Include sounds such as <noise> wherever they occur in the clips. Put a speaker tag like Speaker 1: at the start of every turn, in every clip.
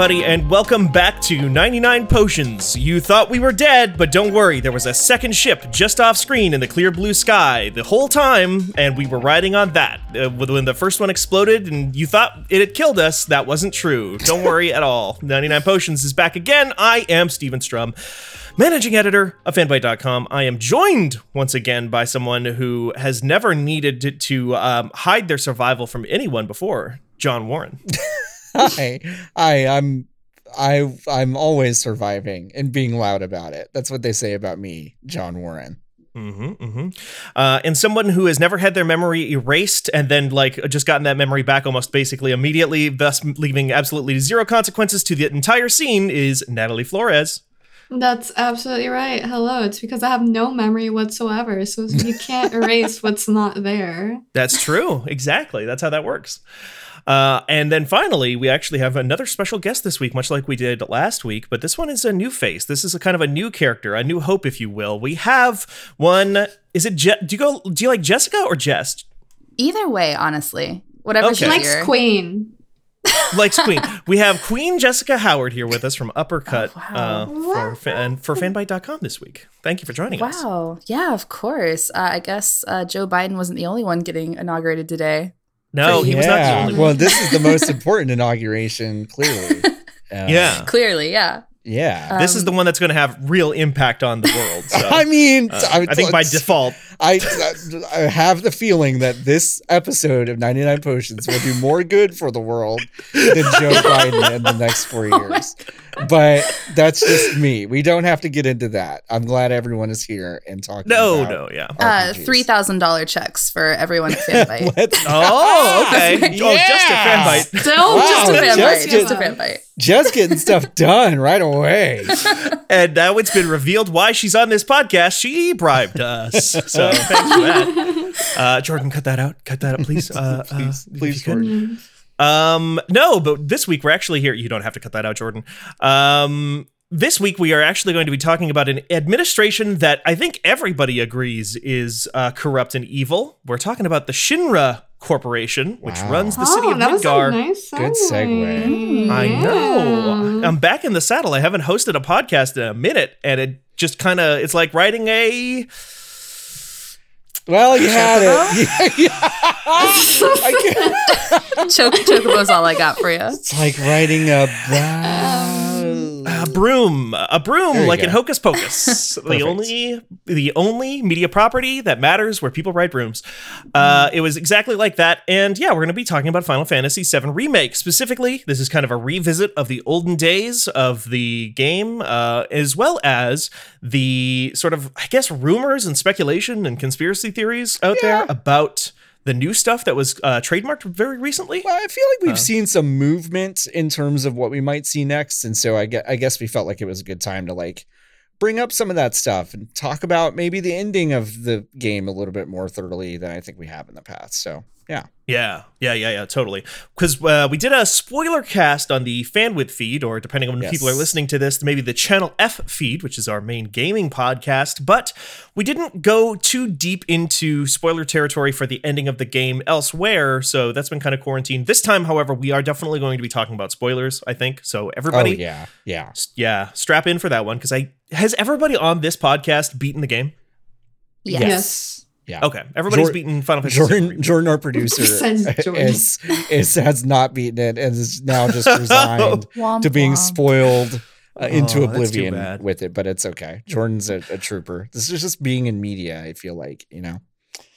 Speaker 1: everybody, and welcome back to 99 Potions. You thought we were dead, but don't worry, there was a second ship just off screen in the clear blue sky the whole time, and we were riding on that. Uh, when the first one exploded and you thought it had killed us, that wasn't true. Don't worry at all. <laughs> 99 Potions is back again. I am Steven Strom managing editor of fanbyte.com. I am joined once again by someone who has never needed to, to um, hide their survival from anyone before, John Warren. <laughs>
Speaker 2: Hi, hi. I'm I I'm always surviving and being loud about it. That's what they say about me, John Warren.
Speaker 1: Mm-hmm, mm-hmm. Uh, and someone who has never had their memory erased and then like just gotten that memory back almost basically immediately, thus leaving absolutely zero consequences to the entire scene is Natalie Flores.
Speaker 3: That's absolutely right. Hello. It's because I have no memory whatsoever. So you can't <laughs> erase what's not there.
Speaker 1: That's true. Exactly. That's how that works. Uh, and then finally, we actually have another special guest this week, much like we did last week, but this one is a new face. This is a kind of a new character, a new hope, if you will. We have one. Is it? Je- do you go? Do you like Jessica or Jess?
Speaker 4: Either way, honestly, whatever.
Speaker 1: Okay.
Speaker 3: She likes Queen.
Speaker 1: likes Queen. <laughs> We have Queen Jessica Howard here with us from Uppercut
Speaker 4: Oh, wow.
Speaker 1: uh, for fa- and for fanbyte.com this week. Thank you for joining us.
Speaker 4: Wow. Yeah, of course. Uh, I guess uh, Joe Biden wasn't the only one getting inaugurated today.
Speaker 1: No, he was not the only one.
Speaker 2: Well, this is the most <laughs> important inauguration, clearly. Uh, <laughs>
Speaker 1: Yeah.
Speaker 4: Clearly, yeah.
Speaker 2: Yeah.
Speaker 1: this is the one that's going to have real impact on the world. <laughs> So.
Speaker 2: I mean,
Speaker 1: uh, I think by default,
Speaker 2: I, I have the feeling that this episode of 99 Potions will do more good for the world than Joe Biden in the next four years. But that's just me. We don't have to get into that. I'm glad everyone is here and talking.
Speaker 1: no,
Speaker 2: about
Speaker 1: no, yeah.
Speaker 4: Uh, three thousand dollar checks for everyone at Fanbyte. <laughs>
Speaker 2: Let's-
Speaker 1: Oh, okay. <laughs> Oh, just a
Speaker 2: Yeah.
Speaker 1: fanbyte.
Speaker 3: Still
Speaker 2: Wow,
Speaker 4: just a
Speaker 2: just
Speaker 4: Fanbyte. Just a Fanbyte.
Speaker 2: just getting stuff <laughs> done right away.
Speaker 1: And now it's been revealed why she's on this podcast. She bribed us. So thanks for that. Uh, Jordan, cut that out. Cut that out, please. Uh, uh,
Speaker 2: Please,
Speaker 1: if
Speaker 2: please,
Speaker 1: you could.
Speaker 2: Jordan.
Speaker 1: Um, no, but this week we're actually here. You don't have to cut that out, Jordan. Um, this week we are actually going to be talking about an administration that I think everybody agrees is uh, corrupt and evil. We're talking about the Shinra Corporation, which
Speaker 2: Wow.
Speaker 1: runs the city
Speaker 3: oh,
Speaker 1: of
Speaker 3: that was a
Speaker 1: Midgar.
Speaker 3: nice
Speaker 2: Good segue.
Speaker 4: Mm.
Speaker 1: I know.
Speaker 3: Yeah.
Speaker 1: I'm back in the saddle. I haven't hosted a podcast in a minute, and it just kind of it's like writing a
Speaker 2: Well, you had it. <laughs> Yeah, yeah. <laughs>
Speaker 4: Choke Chocobo's all I got for you.
Speaker 2: It's like writing a. <laughs>
Speaker 1: a broom, a broom, like in. Hocus Pocus. <laughs> the only, the only media property that matters where people write brooms. Uh, it was exactly like that, and yeah, we're going to be talking about Final Fantasy VII remake specifically. This is kind of a revisit of the olden days of the game, uh, as well as the sort of, I guess, rumors and speculation and conspiracy theories out
Speaker 2: Yeah.
Speaker 1: there about the new stuff that was uh, trademarked very recently.
Speaker 2: Well, I feel like we've
Speaker 1: Uh.
Speaker 2: seen some movement in terms of what we might see next, and so I guess, I guess we felt like it was a good time to like bring up some of that stuff and talk about maybe the ending of the game a little bit more thoroughly than I think we have in the past. So yeah,
Speaker 1: Yeah, yeah, yeah, yeah, totally. Because uh, we did a spoiler cast on the Fanbyte feed, or depending on when
Speaker 2: Yes.
Speaker 1: people are listening to this, maybe the Channel F feed, which is our main gaming podcast. But we didn't go too deep into spoiler territory for the ending of the game elsewhere, so that's been kind of quarantined. This time, however, we are definitely going to be talking about spoilers. I think so. Everybody,
Speaker 2: oh yeah, yeah.
Speaker 1: s- yeah, strap in for that one because I has everybody on this podcast beaten the game.
Speaker 4: Yes.
Speaker 3: Yes.
Speaker 2: Yeah.
Speaker 1: Okay, everybody's
Speaker 2: Jor-
Speaker 1: beaten Final Fantasy.
Speaker 2: Jordan, Jordan, our producer, <laughs> is, is has not beaten it and is now just <laughs> resigned
Speaker 4: Womp
Speaker 2: to being
Speaker 4: womp.
Speaker 2: spoiled uh, into
Speaker 1: Oh,
Speaker 2: oblivion with it. But it's okay. Jordan's a, a trooper. This is just being in media. I feel like you know.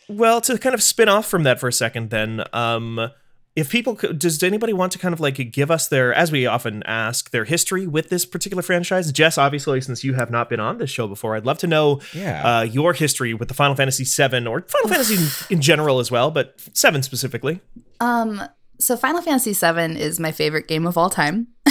Speaker 1: Well, to kind of spin off from that for a second, then, um, if people could, does anybody want to kind of like give us their, as we often ask, their history with this particular franchise? Jess, obviously, since you have not been on this show before, I'd love to know
Speaker 2: Yeah.
Speaker 1: uh, your history with the Final Fantasy 7 or Final Fantasy in, in general as well, but seven specifically.
Speaker 4: Um. So Final Fantasy 7 is my favorite game of all time. <laughs>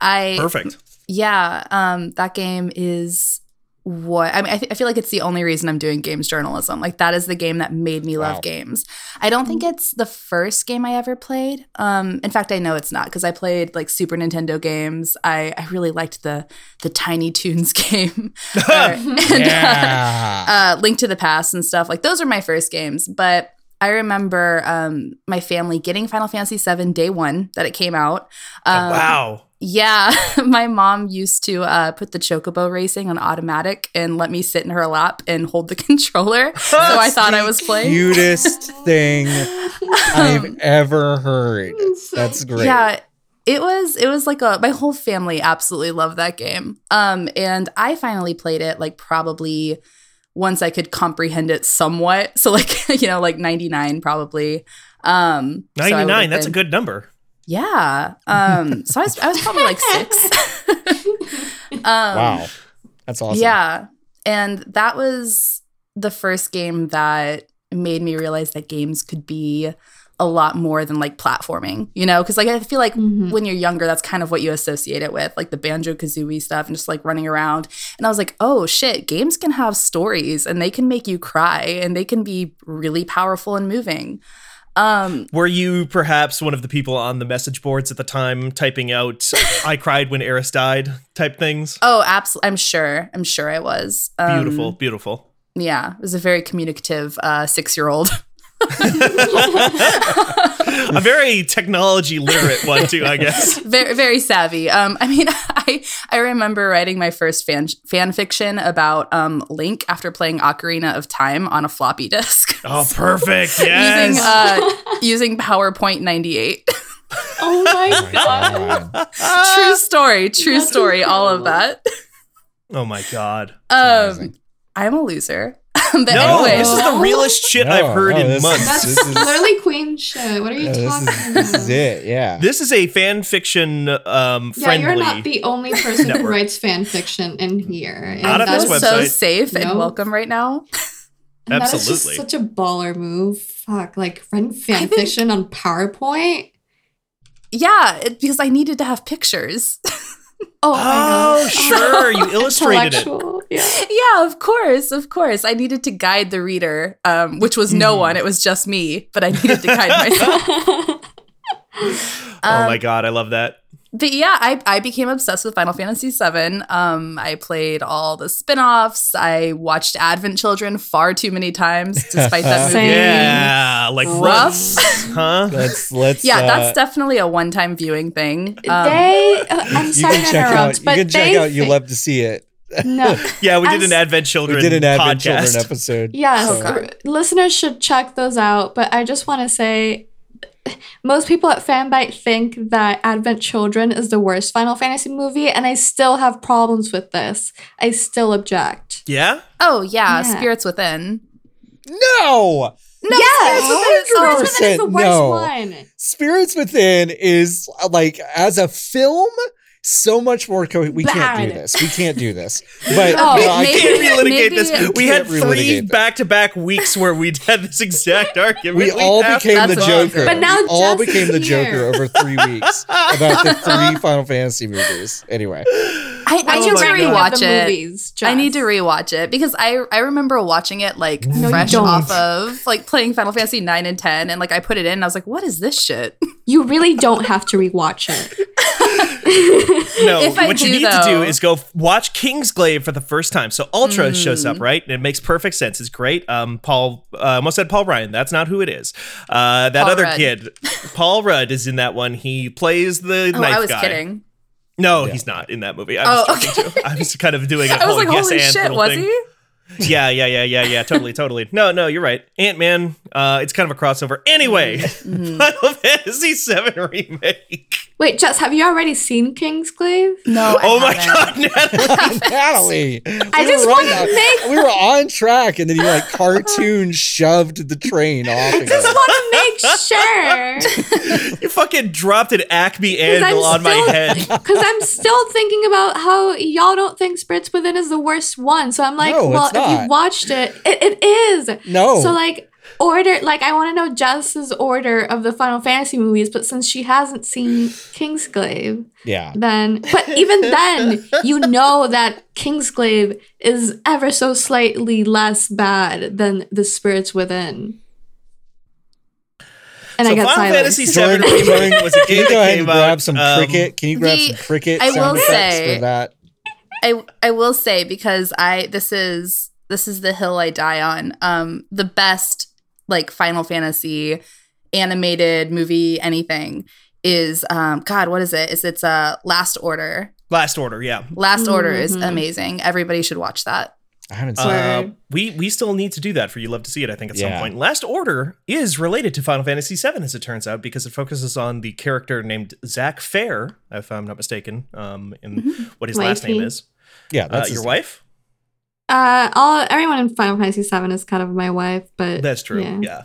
Speaker 4: I
Speaker 1: Perfect.
Speaker 4: yeah. Um. That game is what I mean. I, th- I feel like it's the only reason I'm doing games journalism. Like that is the game that made me
Speaker 2: Wow.
Speaker 4: love games. I don't think it's the first game I ever played. Um. In fact, I know it's not because I played like Super Nintendo games. I I really liked the the Tiny Toons <laughs> game. <laughs> And, uh,
Speaker 2: yeah.
Speaker 4: uh, Link to the Past and stuff. Like those are my first games, but I remember um, my family getting Final Fantasy VII day one that it came out. Um,
Speaker 1: Oh, wow.
Speaker 4: Yeah, <laughs> my mom used to uh, put the chocobo racing on automatic and let me sit in her lap and hold the <laughs> controller. so I thought I was playing.
Speaker 2: Cutest <laughs> thing I've ever heard. That's great.
Speaker 4: Yeah, it was it was like a my whole family absolutely loved that game. Um and I finally played it like probably once I could comprehend it somewhat. So like, you know, like 99 probably. Um so I would've
Speaker 1: 99, that's a good number.
Speaker 4: Yeah. Um so I was I was probably like 6. <laughs> um
Speaker 2: Wow. That's awesome.
Speaker 4: Yeah. And that was the first game that made me realize that games could be a lot more than like platforming, you know? Because like I feel like
Speaker 3: Mhm.
Speaker 4: when you're younger, that's kind of what you associate it with, like the Banjo Kazooie stuff and just like running around. And I was like, oh shit, games can have stories and they can make you cry and they can be really powerful and moving. Um,
Speaker 1: Were you perhaps one of the people on the message boards at the time typing out <laughs> "I cried when Aeris died" type things?
Speaker 4: oh, absolutely. I'm sure. I'm sure I was. Um,
Speaker 1: Beautiful, beautiful.
Speaker 4: Yeah. It was a very communicative uh, six year old. <laughs>
Speaker 1: a very technology literate one too, I guess. <laughs>
Speaker 4: very very savvy. Um, I mean, <laughs> I I remember writing my first fan fan fiction about um Link after playing Ocarina of Time on a floppy disk.
Speaker 1: Oh, perfect.
Speaker 4: using
Speaker 1: Yes.
Speaker 4: uh using PowerPoint ninety eight.
Speaker 3: Oh my god.
Speaker 2: God.
Speaker 4: true story, true
Speaker 3: That's
Speaker 4: story, all of that.
Speaker 1: oh my god.
Speaker 4: Um,
Speaker 2: amazing.
Speaker 4: I'm a loser. <laughs> but
Speaker 1: No,
Speaker 4: anyways,
Speaker 1: this is the realest shit
Speaker 2: No,
Speaker 1: I've heard
Speaker 2: no,
Speaker 1: in
Speaker 2: this-
Speaker 1: months.
Speaker 3: That's
Speaker 2: This is-
Speaker 3: literally queen shit. What are you
Speaker 2: Yeah, this
Speaker 3: talking
Speaker 2: is
Speaker 3: about?
Speaker 2: this is it. Yeah.
Speaker 1: This is a fan fiction um,
Speaker 3: Yeah, you're not the only person who
Speaker 1: network.
Speaker 3: wrais fan fiction in here. And
Speaker 1: Not
Speaker 4: I
Speaker 1: on this
Speaker 4: feel
Speaker 3: that's-
Speaker 4: so
Speaker 1: website.
Speaker 4: safe and welcome right now.
Speaker 3: and That is
Speaker 1: Absolutely.
Speaker 3: just such a baller move. Fuck, like run fan
Speaker 4: think-
Speaker 3: fiction on PowerPoint.
Speaker 4: Yeah, it, because I needed to have pictures. <laughs> <laughs>
Speaker 3: Oh,
Speaker 1: Oh, sure, you <laughs> illustrated it.
Speaker 3: Yeah.
Speaker 4: yeah, of course, of course. I needed to guide the reader, um, which was no
Speaker 1: Mhm.
Speaker 4: one. It was just me, but I needed to guide myself. <laughs>
Speaker 1: oh
Speaker 4: Um,
Speaker 1: my god, I love that.
Speaker 4: But yeah, I, I became obsessed with Final Fantasy VII. Um, I played all the spin offs. I watched Advent Children far too many times, despite that <laughs> movie.
Speaker 3: Same.
Speaker 1: Yeah, like
Speaker 4: Rough. <laughs>
Speaker 1: huh?
Speaker 2: Let's let's.
Speaker 4: Yeah,
Speaker 2: uh,
Speaker 4: that's definitely a one time viewing thing. Um,
Speaker 3: they, uh, I'm
Speaker 2: You
Speaker 3: sorry
Speaker 2: can
Speaker 3: to
Speaker 2: check
Speaker 3: interrupt,
Speaker 2: out. You
Speaker 3: but
Speaker 2: can check
Speaker 3: they
Speaker 2: out. You
Speaker 3: thi-
Speaker 2: love to see it.
Speaker 3: No, <laughs>
Speaker 1: Yeah, we did
Speaker 3: As-
Speaker 1: an Advent Children
Speaker 2: We did an Advent
Speaker 1: podcast.
Speaker 2: Children episode.
Speaker 3: Yes,
Speaker 2: So-
Speaker 3: listeners should check those out. But I just want to say, <laughs> most people at Fanbyte think that Advent Children is the worst Final Fantasy movie, and I still have problems with this. I still object.
Speaker 1: Yeah,
Speaker 4: oh, yeah,
Speaker 3: Yeah.
Speaker 4: Spirits Within.
Speaker 2: No,
Speaker 4: No,
Speaker 3: yes,
Speaker 4: Spirits Within is
Speaker 3: Spirits Within is the worst
Speaker 2: no.
Speaker 3: one.
Speaker 2: Spirits Within is like as a film. So much more. Co- we can't do this. We can't do this. <laughs> But
Speaker 3: Oh,
Speaker 2: no, I
Speaker 4: maybe-
Speaker 2: can't-
Speaker 1: can't relitigate
Speaker 4: maybe-
Speaker 1: this.
Speaker 2: We
Speaker 1: We had three back-to-back weeks where we had this exact argument.
Speaker 2: we all
Speaker 1: have
Speaker 2: became the
Speaker 4: That's.
Speaker 2: Joker.
Speaker 3: But now
Speaker 2: we all became
Speaker 3: is
Speaker 2: the. Joker over three weeks about the three <laughs> Final Fantasy movies. Anyway,
Speaker 4: I, I
Speaker 1: Oh
Speaker 4: need to
Speaker 1: my God.
Speaker 4: rewatch it.
Speaker 3: movies,
Speaker 4: I need to rewatch it because I I remember watching it like
Speaker 3: No,
Speaker 4: fresh off of like playing Final Fantasy 9 and 10 and like I put it in and I was like what is this shit?
Speaker 3: You really don't have to rewatch it. <laughs> <laughs>
Speaker 1: No,
Speaker 4: If I
Speaker 1: what you
Speaker 4: do,
Speaker 1: need to do is go f- watch Kingsglaive for the first time. So Ultra shows
Speaker 4: Mm.
Speaker 1: up, right? And it makes perfect sense. It's great. Um, Paul, uh, almost said Paul Ryan. That's not who it is. Uh, that
Speaker 4: Paul
Speaker 1: other
Speaker 4: Rudd.
Speaker 1: kid, <laughs> Paul Rudd, is in that one. He plays the
Speaker 4: Oh,
Speaker 1: knife
Speaker 4: I was
Speaker 1: guy.
Speaker 4: kidding.
Speaker 1: No,
Speaker 2: Yeah.
Speaker 1: he's not in that movie. I was
Speaker 4: Oh,
Speaker 1: joking too. I was kind of doing <laughs> a
Speaker 4: I was
Speaker 1: whole
Speaker 4: like
Speaker 1: yes
Speaker 4: holy
Speaker 1: and
Speaker 4: shit,
Speaker 1: little
Speaker 4: was
Speaker 1: thing.
Speaker 4: he?
Speaker 1: Yeah, yeah, yeah, yeah, yeah. Totally, totally. No, no, you're right. Ant Man. Uh, it's kind of a crossover. Anyway,
Speaker 4: Mm-hmm. <laughs>
Speaker 1: Final Fantasy VII remake.
Speaker 3: Wait, Jess, have you already seen Kingsglaive?
Speaker 4: No, I
Speaker 1: oh my
Speaker 4: haven't.
Speaker 1: god, Natalie. <laughs> <laughs>
Speaker 2: Natalie,
Speaker 3: I
Speaker 2: we
Speaker 3: just
Speaker 2: were
Speaker 3: wanna
Speaker 2: on-
Speaker 3: make-
Speaker 2: we were on track, and then you like cartoon shoved the train off. Again.
Speaker 3: Just want to make sure. <laughs>
Speaker 1: You fucking dropped an Acme
Speaker 3: I'm
Speaker 1: anvil on my head. <laughs>
Speaker 3: Because I'm still thinking about how y'all don't think Spirits Within is the worst one. So I'm like,
Speaker 2: No,
Speaker 3: well, if you watched it, it, it is.
Speaker 2: No.
Speaker 3: So like order like I want to know Jess's order of the Final Fantasy movies, but since she hasn't seen Kingsglaive,
Speaker 2: yeah.
Speaker 3: then but even then, you know that Kingsglaive is ever so slightly less bad than the Spirits Within. And
Speaker 1: so
Speaker 3: I got
Speaker 1: Final
Speaker 3: silence.
Speaker 1: Fantasy VII remake was a
Speaker 2: Can you go ahead and grab
Speaker 1: out.
Speaker 2: some
Speaker 1: um,
Speaker 2: cricket? Can you grab
Speaker 4: the-
Speaker 2: some cricket
Speaker 4: I
Speaker 2: sound
Speaker 4: will
Speaker 2: effects
Speaker 4: say-
Speaker 2: for that?
Speaker 4: I I will say because I this is this is the hill I die on. Um the best like Final Fantasy animated movie anything is um god what is it is it's a uh, last order
Speaker 1: Last Order, yeah.
Speaker 4: last order is
Speaker 3: Mhm.
Speaker 4: amazing everybody should watch that
Speaker 2: I haven't seen.
Speaker 3: Uh,
Speaker 2: it.
Speaker 1: Uh, we we still need to do that for you love to see it. I think at some point. Last Order is related to Final Fantasy VII, as it turns out, because it focuses on the character named Zack Fair, if I'm not mistaken, um, in what his last name is.
Speaker 2: Yeah,
Speaker 1: Uh,
Speaker 2: that's
Speaker 1: your
Speaker 2: his-
Speaker 1: wife.
Speaker 3: Uh, all everyone in Final Fantasy VII is kind of my wife, but
Speaker 1: That's true.
Speaker 3: Yeah.
Speaker 1: yeah.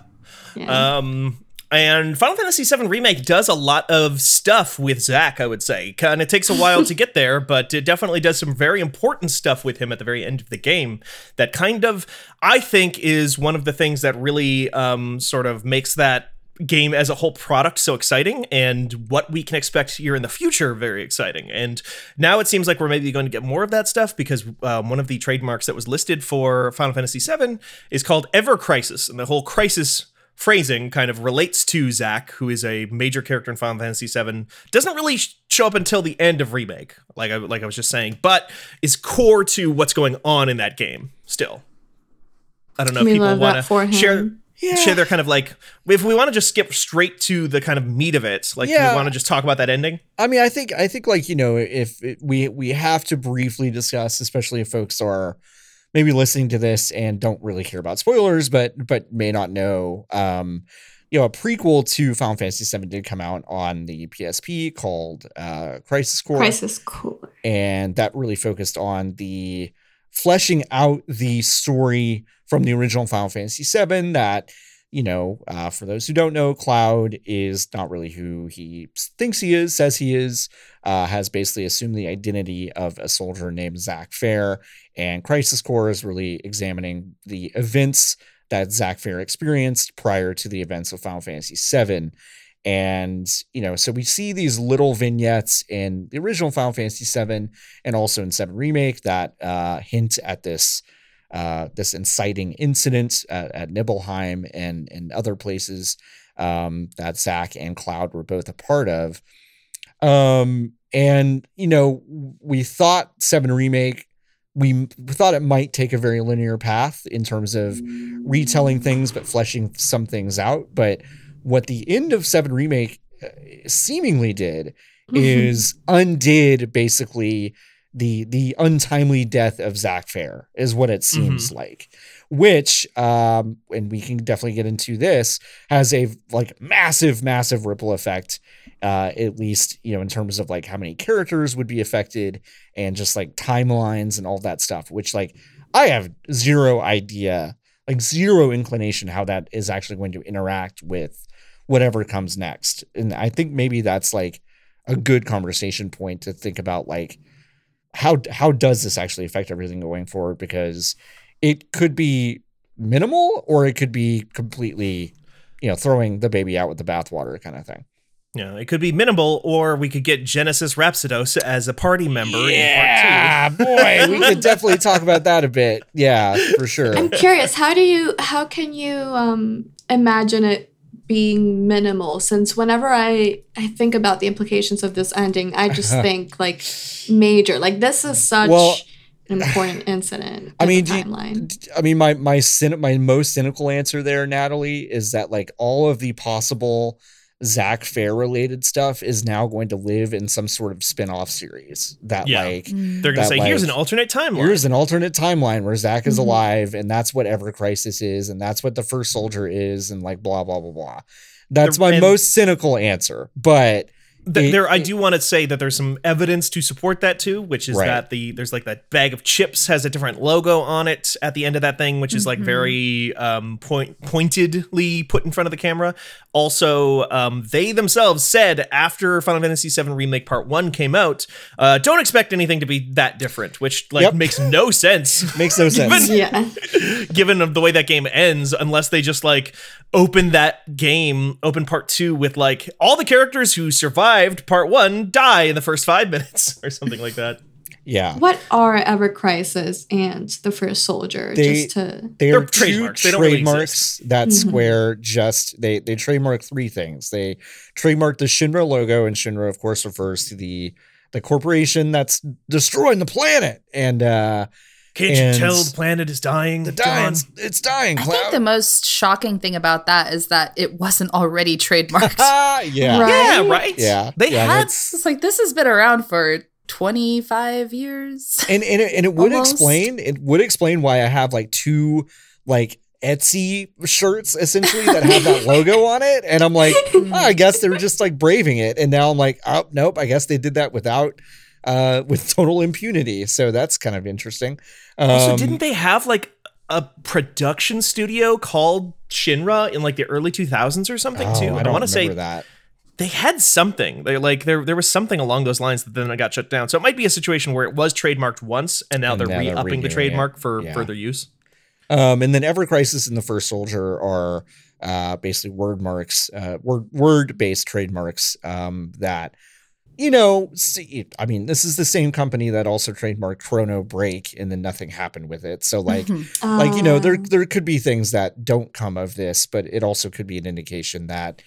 Speaker 3: yeah.
Speaker 1: Um, and Final Fantasy VII Remake does a lot of stuff with Zack, I would say. Kind of takes a while to get there, but it definitely does some very important stuff with him at the very end of the game that kind of, I think, is one of the things that really um, sort of makes that game as a whole product so exciting and what we can expect here in the future very exciting and now it seems like we're maybe going to get more of that stuff because um, one of the trademarks that was listed for final fantasy VII is called ever crisis and the whole crisis phrasing kind of relates to Zack, who is a major character in Final Fantasy VII. Doesn't really sh- show up until the end of remake, like I like I was just saying, but is core to what's going on in that game still. I don't know
Speaker 3: We
Speaker 1: if people want to share
Speaker 2: Yeah.
Speaker 1: share their kind of like if we want to just skip straight to the kind of meat of it, like do
Speaker 2: Yeah.
Speaker 1: we want to just talk about that ending.
Speaker 2: I mean, I think I think like you know, if it, we we have to briefly discuss, especially if folks are maybe listening to this and don't really care about spoilers, but but may not know. Um, you know, a prequel to Final Fantasy VII did come out on the PSP called uh, Crisis Core,
Speaker 3: Crisis Core.
Speaker 2: and that really focused on the fleshing out the story from the original Final Fantasy VII. That you know, uh, for those who don't know, Cloud is not really who he thinks he is, says he is. Uh, has basically assumed the identity of a soldier named Zack Fair, and Crisis Core is really examining the events that Zack Fair experienced prior to the events of Final Fantasy VII. And, you know, so we see these little vignettes in the original Final Fantasy VII and also in 7 Remake that uh, hint at this uh, this inciting incident at, at Nibelheim and, and other places um, that Zack and Cloud were both a part of. Um, and, you know, we thought 7 Remake, we thought it might take a very linear path in terms of retelling things, but fleshing some things out. But what the end of 7 Remake uh, seemingly did is undid basically the the untimely death of Zack Fair is what it seems like. Which um and we can definitely get into this has a like massive massive ripple effect uh at least you know in terms of like how many characters would be affected and just like timelines and all that stuff which like I have zero idea like zero inclination how that is actually going to interact with whatever comes next and I think maybe that's like a good conversation point to think about like how how does this actually affect everything going forward? Because it could be minimal or it could be completely you know throwing the baby out with the bathwater kind of thing.
Speaker 1: Yeah, it could be minimal, or we could get Genesis Rhapsodos as a party member in
Speaker 2: yeah
Speaker 1: part
Speaker 2: boy we could <laughs> definitely talk about that a bit. Yeah for sure.
Speaker 3: I'm curious, how do you how can you um imagine it being minimal since whenever I I think about the implications of this ending, I just <laughs> think like major. Like this is such
Speaker 2: Well-
Speaker 3: an important incident.
Speaker 2: I mean, you-
Speaker 3: timeline.
Speaker 2: I mean, my my cyn- my most cynical answer there, Natalie, is that like all of the possible Zack Fair related stuff is now going to live in some sort of spin off series. That
Speaker 1: Yeah.
Speaker 2: like.
Speaker 1: They're gonna
Speaker 2: that,
Speaker 1: say, "Here's an alternate timeline."
Speaker 2: here's an alternate timeline where Zack is
Speaker 3: Mhm.
Speaker 2: alive, and that's what Ever Crisis is, and that's what the First Soldier is, and like blah blah blah blah. That's
Speaker 1: The-
Speaker 2: my
Speaker 1: and-
Speaker 2: most cynical answer, but
Speaker 1: Th-
Speaker 2: it-
Speaker 1: there, I
Speaker 2: it-
Speaker 1: do want to say that there's some evidence to support that too, which is
Speaker 2: Right.
Speaker 1: that the there's like that bag of chips has a different logo on it at the end of that thing, which is like
Speaker 3: Mhm.
Speaker 1: very um, point pointedly put in front of the camera. Also, um, they themselves said after Final Fantasy VII Remake Part One came out, uh, don't expect anything to be that different, which like
Speaker 2: Yep.
Speaker 1: makes no sense. <laughs>
Speaker 2: makes no <laughs> sense.
Speaker 3: yeah. <laughs>
Speaker 1: given of the way that game ends unless they just like open that game open part two with like all the characters who survived part one die in the first five <laughs> minutes or something like that
Speaker 2: yeah.
Speaker 3: What are Ever Crisis and the First Soldier?
Speaker 2: They-
Speaker 3: just to
Speaker 2: They
Speaker 1: They're trademarks. They don't really
Speaker 2: trademarks that
Speaker 3: Mhm.
Speaker 2: Square just they they trademark three things. They trademark the Shinra logo, and Shinra, of course, refers to the the corporation that's destroying the planet. And uh
Speaker 1: Can't
Speaker 2: And-
Speaker 1: you tell the planet is dying?
Speaker 2: The dying, it's dying,
Speaker 4: I think the most shocking thing about that is that it wasn't already trademarked.
Speaker 2: Ah, <laughs> yeah.
Speaker 3: Right?
Speaker 1: Yeah, right.
Speaker 2: Yeah,
Speaker 1: They
Speaker 2: yeah,
Speaker 1: had
Speaker 2: that's-
Speaker 4: it's like this has been around for 25 years.
Speaker 2: and and it, and it would
Speaker 4: Almost.
Speaker 2: explain it would explain why I have like two like Etsy shirts essentially that have that <laughs> logo on it, and I'm like, <laughs> oh, I guess they were just like braving it, and now I'm like, oh nope, I guess they did that without uh with <laughs> total impunity, so that's kind of interesting. Um,
Speaker 1: Also, didn't they have like a production studio called Shinra in like the early 2000s or something
Speaker 2: oh,
Speaker 1: too?
Speaker 2: I don't
Speaker 1: want to say
Speaker 2: that.
Speaker 1: they had something. They like there there was something along those lines that then it got shut down. So it might be a situation where it was trademarked once and now
Speaker 2: And
Speaker 1: they're
Speaker 2: now they're
Speaker 1: re-upping the
Speaker 2: redoing it.
Speaker 1: trademark for
Speaker 2: Yeah.
Speaker 1: further use.
Speaker 2: Um, and then Ever Crisis and the First Soldier are uh, basically word marks, uh, word word based trademarks um, that you know. See, I mean, this is the same company that also trademarked Chrono Break, and then nothing happened with it. So like, like you know, there
Speaker 3: Um,
Speaker 2: there could be things that don't come of this, but it also could be an indication that.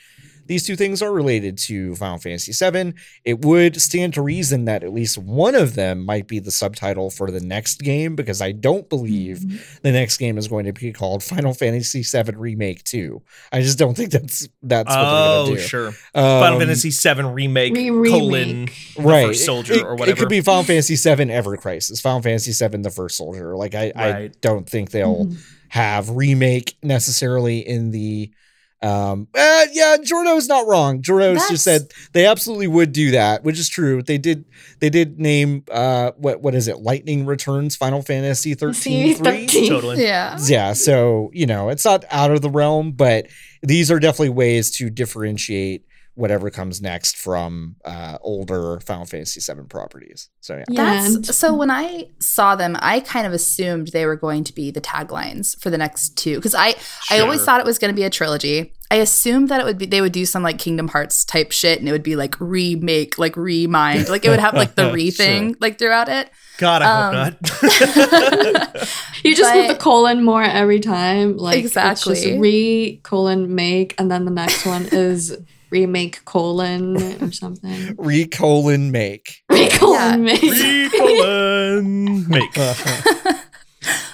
Speaker 2: These two things are related to Final Fantasy VII. It would stand to reason that at least one of them might be the subtitle for the next game, because I don't believe
Speaker 3: Mm-hmm.
Speaker 2: the next game is going to be called Final Fantasy VII Remake 2. I just don't think that's that's what they're
Speaker 1: Oh,
Speaker 2: going to do.
Speaker 1: sure.
Speaker 2: Um,
Speaker 1: Final Fantasy VII remake
Speaker 3: Re-
Speaker 1: colon
Speaker 3: remake.
Speaker 1: the
Speaker 2: right.
Speaker 1: first soldier
Speaker 2: it,
Speaker 1: or whatever.
Speaker 2: It
Speaker 1: whatever.
Speaker 2: could be Final Fantasy VII Ever Crisis, Final Fantasy VII The First Soldier. Like I, I
Speaker 1: Right.
Speaker 2: don't think they'll
Speaker 3: Mhm.
Speaker 2: have remake necessarily in the um uh, yeah jordo's not wrong jordo's just said they absolutely would do that which is true they did they did name uh what what is it lightning returns final fantasy <laughs> 13
Speaker 3: 13.
Speaker 1: totally.
Speaker 4: yeah.
Speaker 2: yeah so you know it's not out of the realm but these are definitely ways to differentiate whatever comes next from uh older final fantasy 7 properties so yeah
Speaker 3: Yeah,
Speaker 4: That's so when I saw them, I kind of assumed they were going to be the taglines for the next two because I I always thought it was going to be a trilogy. I assumed that it would be they would do some like Kingdom Hearts type shit and it would be like remake, like remind, like it would have like the <laughs> re
Speaker 2: Sure.
Speaker 4: thing like throughout it.
Speaker 1: God, I hope
Speaker 4: Um,
Speaker 1: not. <laughs> <laughs>
Speaker 3: You just move
Speaker 4: But-
Speaker 3: the colon more every time. Like It's
Speaker 4: Exactly.
Speaker 3: just re colon make, and then the next one is remake colon or something. <laughs>
Speaker 2: recolon make
Speaker 3: Re colon
Speaker 4: Yeah.
Speaker 3: make.
Speaker 1: Re-colon make. <laughs> <laughs>